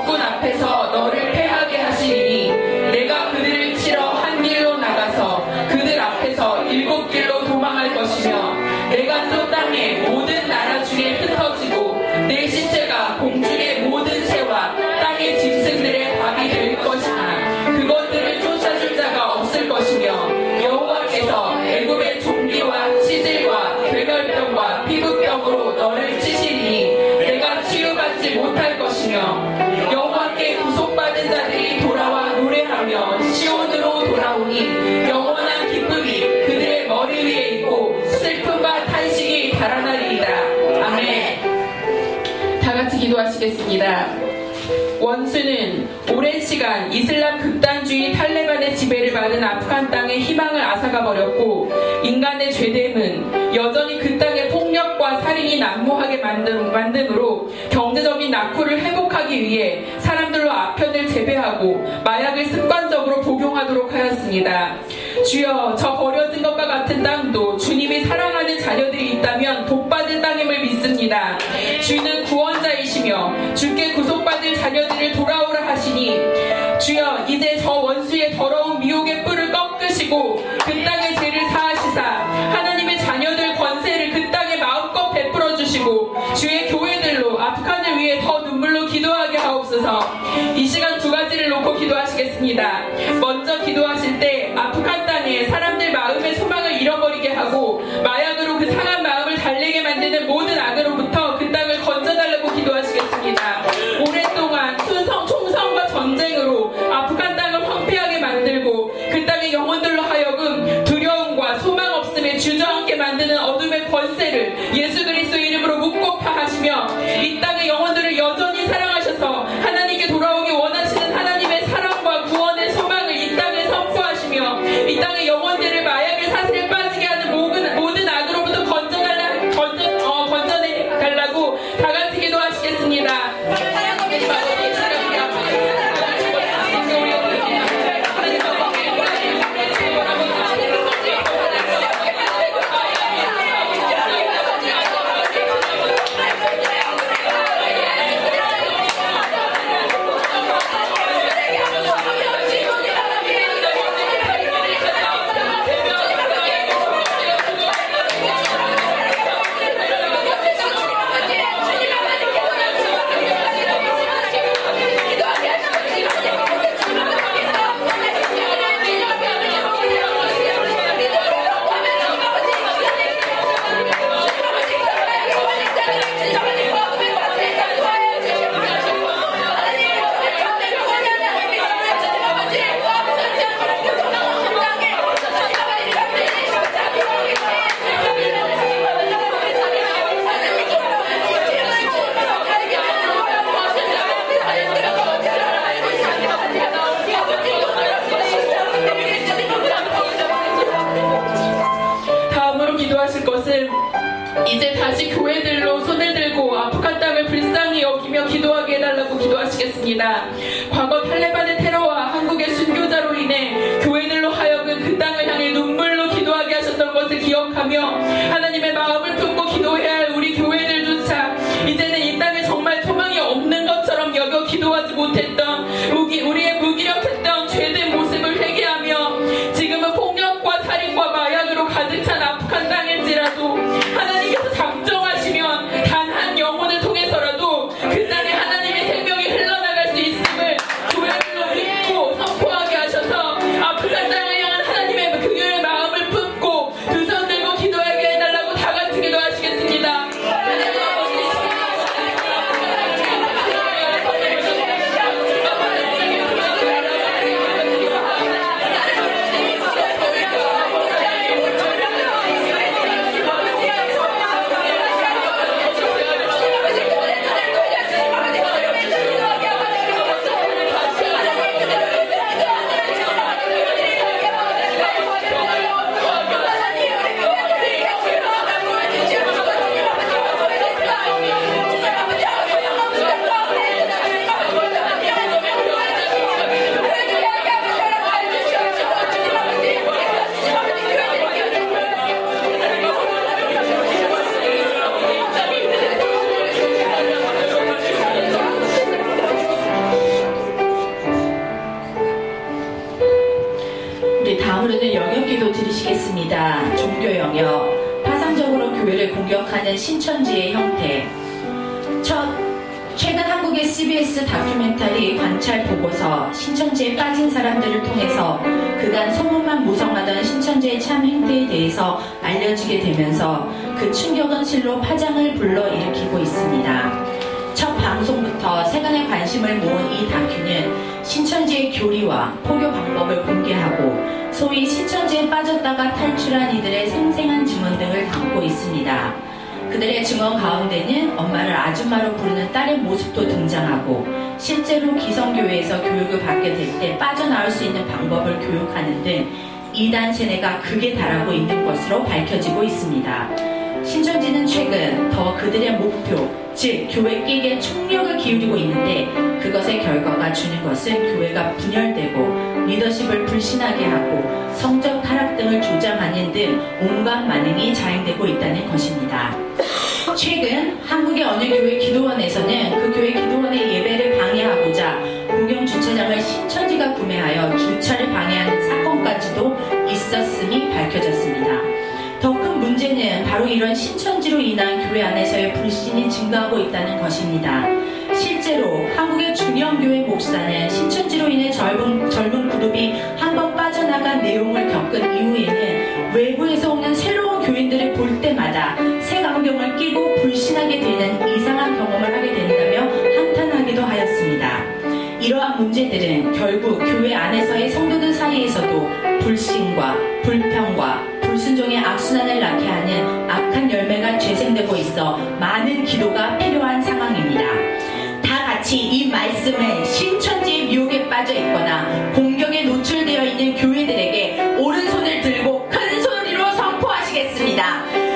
있습니다. 원수는 오랜 시간 이슬람 극단주의 탈레반의 지배를 받은 아프간 땅에 희망을 앗아가 버렸고 인간의 죄됨은 여전히 그 땅의 폭력과 살인이 난무하게 만듦, 만듦으로 경제적인 낙후를 회복하기 위해 사람들로 아편을 재배하고 마약을 습관적으로 복용하도록 하였습니다. 주여 저 버려진 것과 같은 땅도 주님이 사랑하는 자녀들이 있다면 복받을 땅임을 믿습니다. 주는 구원자이시며 이제 저 원수의 더러운 你在 Pasco 사회가 탈출한 이들의 생생한 증언 등을 담고 있습니다. 그들의 증언 가운데는 엄마를 아줌마로 부르는 딸의 모습도 등장하고 실제로 기성교회에서 교육을 받게 될 때 빠져나올 수 있는 방법을 교육하는 등 이단 세뇌가 극에 달하고 있는 것으로 밝혀지고 있습니다. 신천지는 최근 더 그들의 목표, 즉 교회 끼기에 총력을 기울이고 있는데 그것의 결과가 주는 것은 교회가 분열되고 리더십을 불신하게 하고 성적 등을 조장하는 등 온갖 만행이 자행되고 있다는 것입니다. 최근 한국의 어느 교회 기도원에서는 그 교회 기도원의 예배를 방해하고자 공영 주차장을 신천지가 구매하여 주차를 방해하는 사건까지도 있었음이 밝혀졌습니다. 더큰 문제는 바로 이런 신천지로 인한 교회 안에서의 불신이 증가하고 있다는 것입니다. 실제로 한국의 중형교회 목사는 신천지로 인해 젊은, 젊은 그룹이 한번 빠 져나간 내용을 겪은 이후에는 외부에서 오는 새로운 교인들을 볼 때마다 새 안경을 끼고 불신하게 되는 이상한 경험을 하게 된다며 한탄하기도 하였습니다. 이러한 문제들은 결국 교회 안에서의 성도들 사이에서도 불신과 불평과 불순종의 악순환을 낳게 하는 악한 열매가 재생되고 있어 많은 기도가 필요한 상황입니다. 마치 이 말씀에 신천지의 미혹에 빠져 있거나 공경에 노출되어 있는 교회들에게 오른손을 들고 큰 소리로 선포하시겠습니다.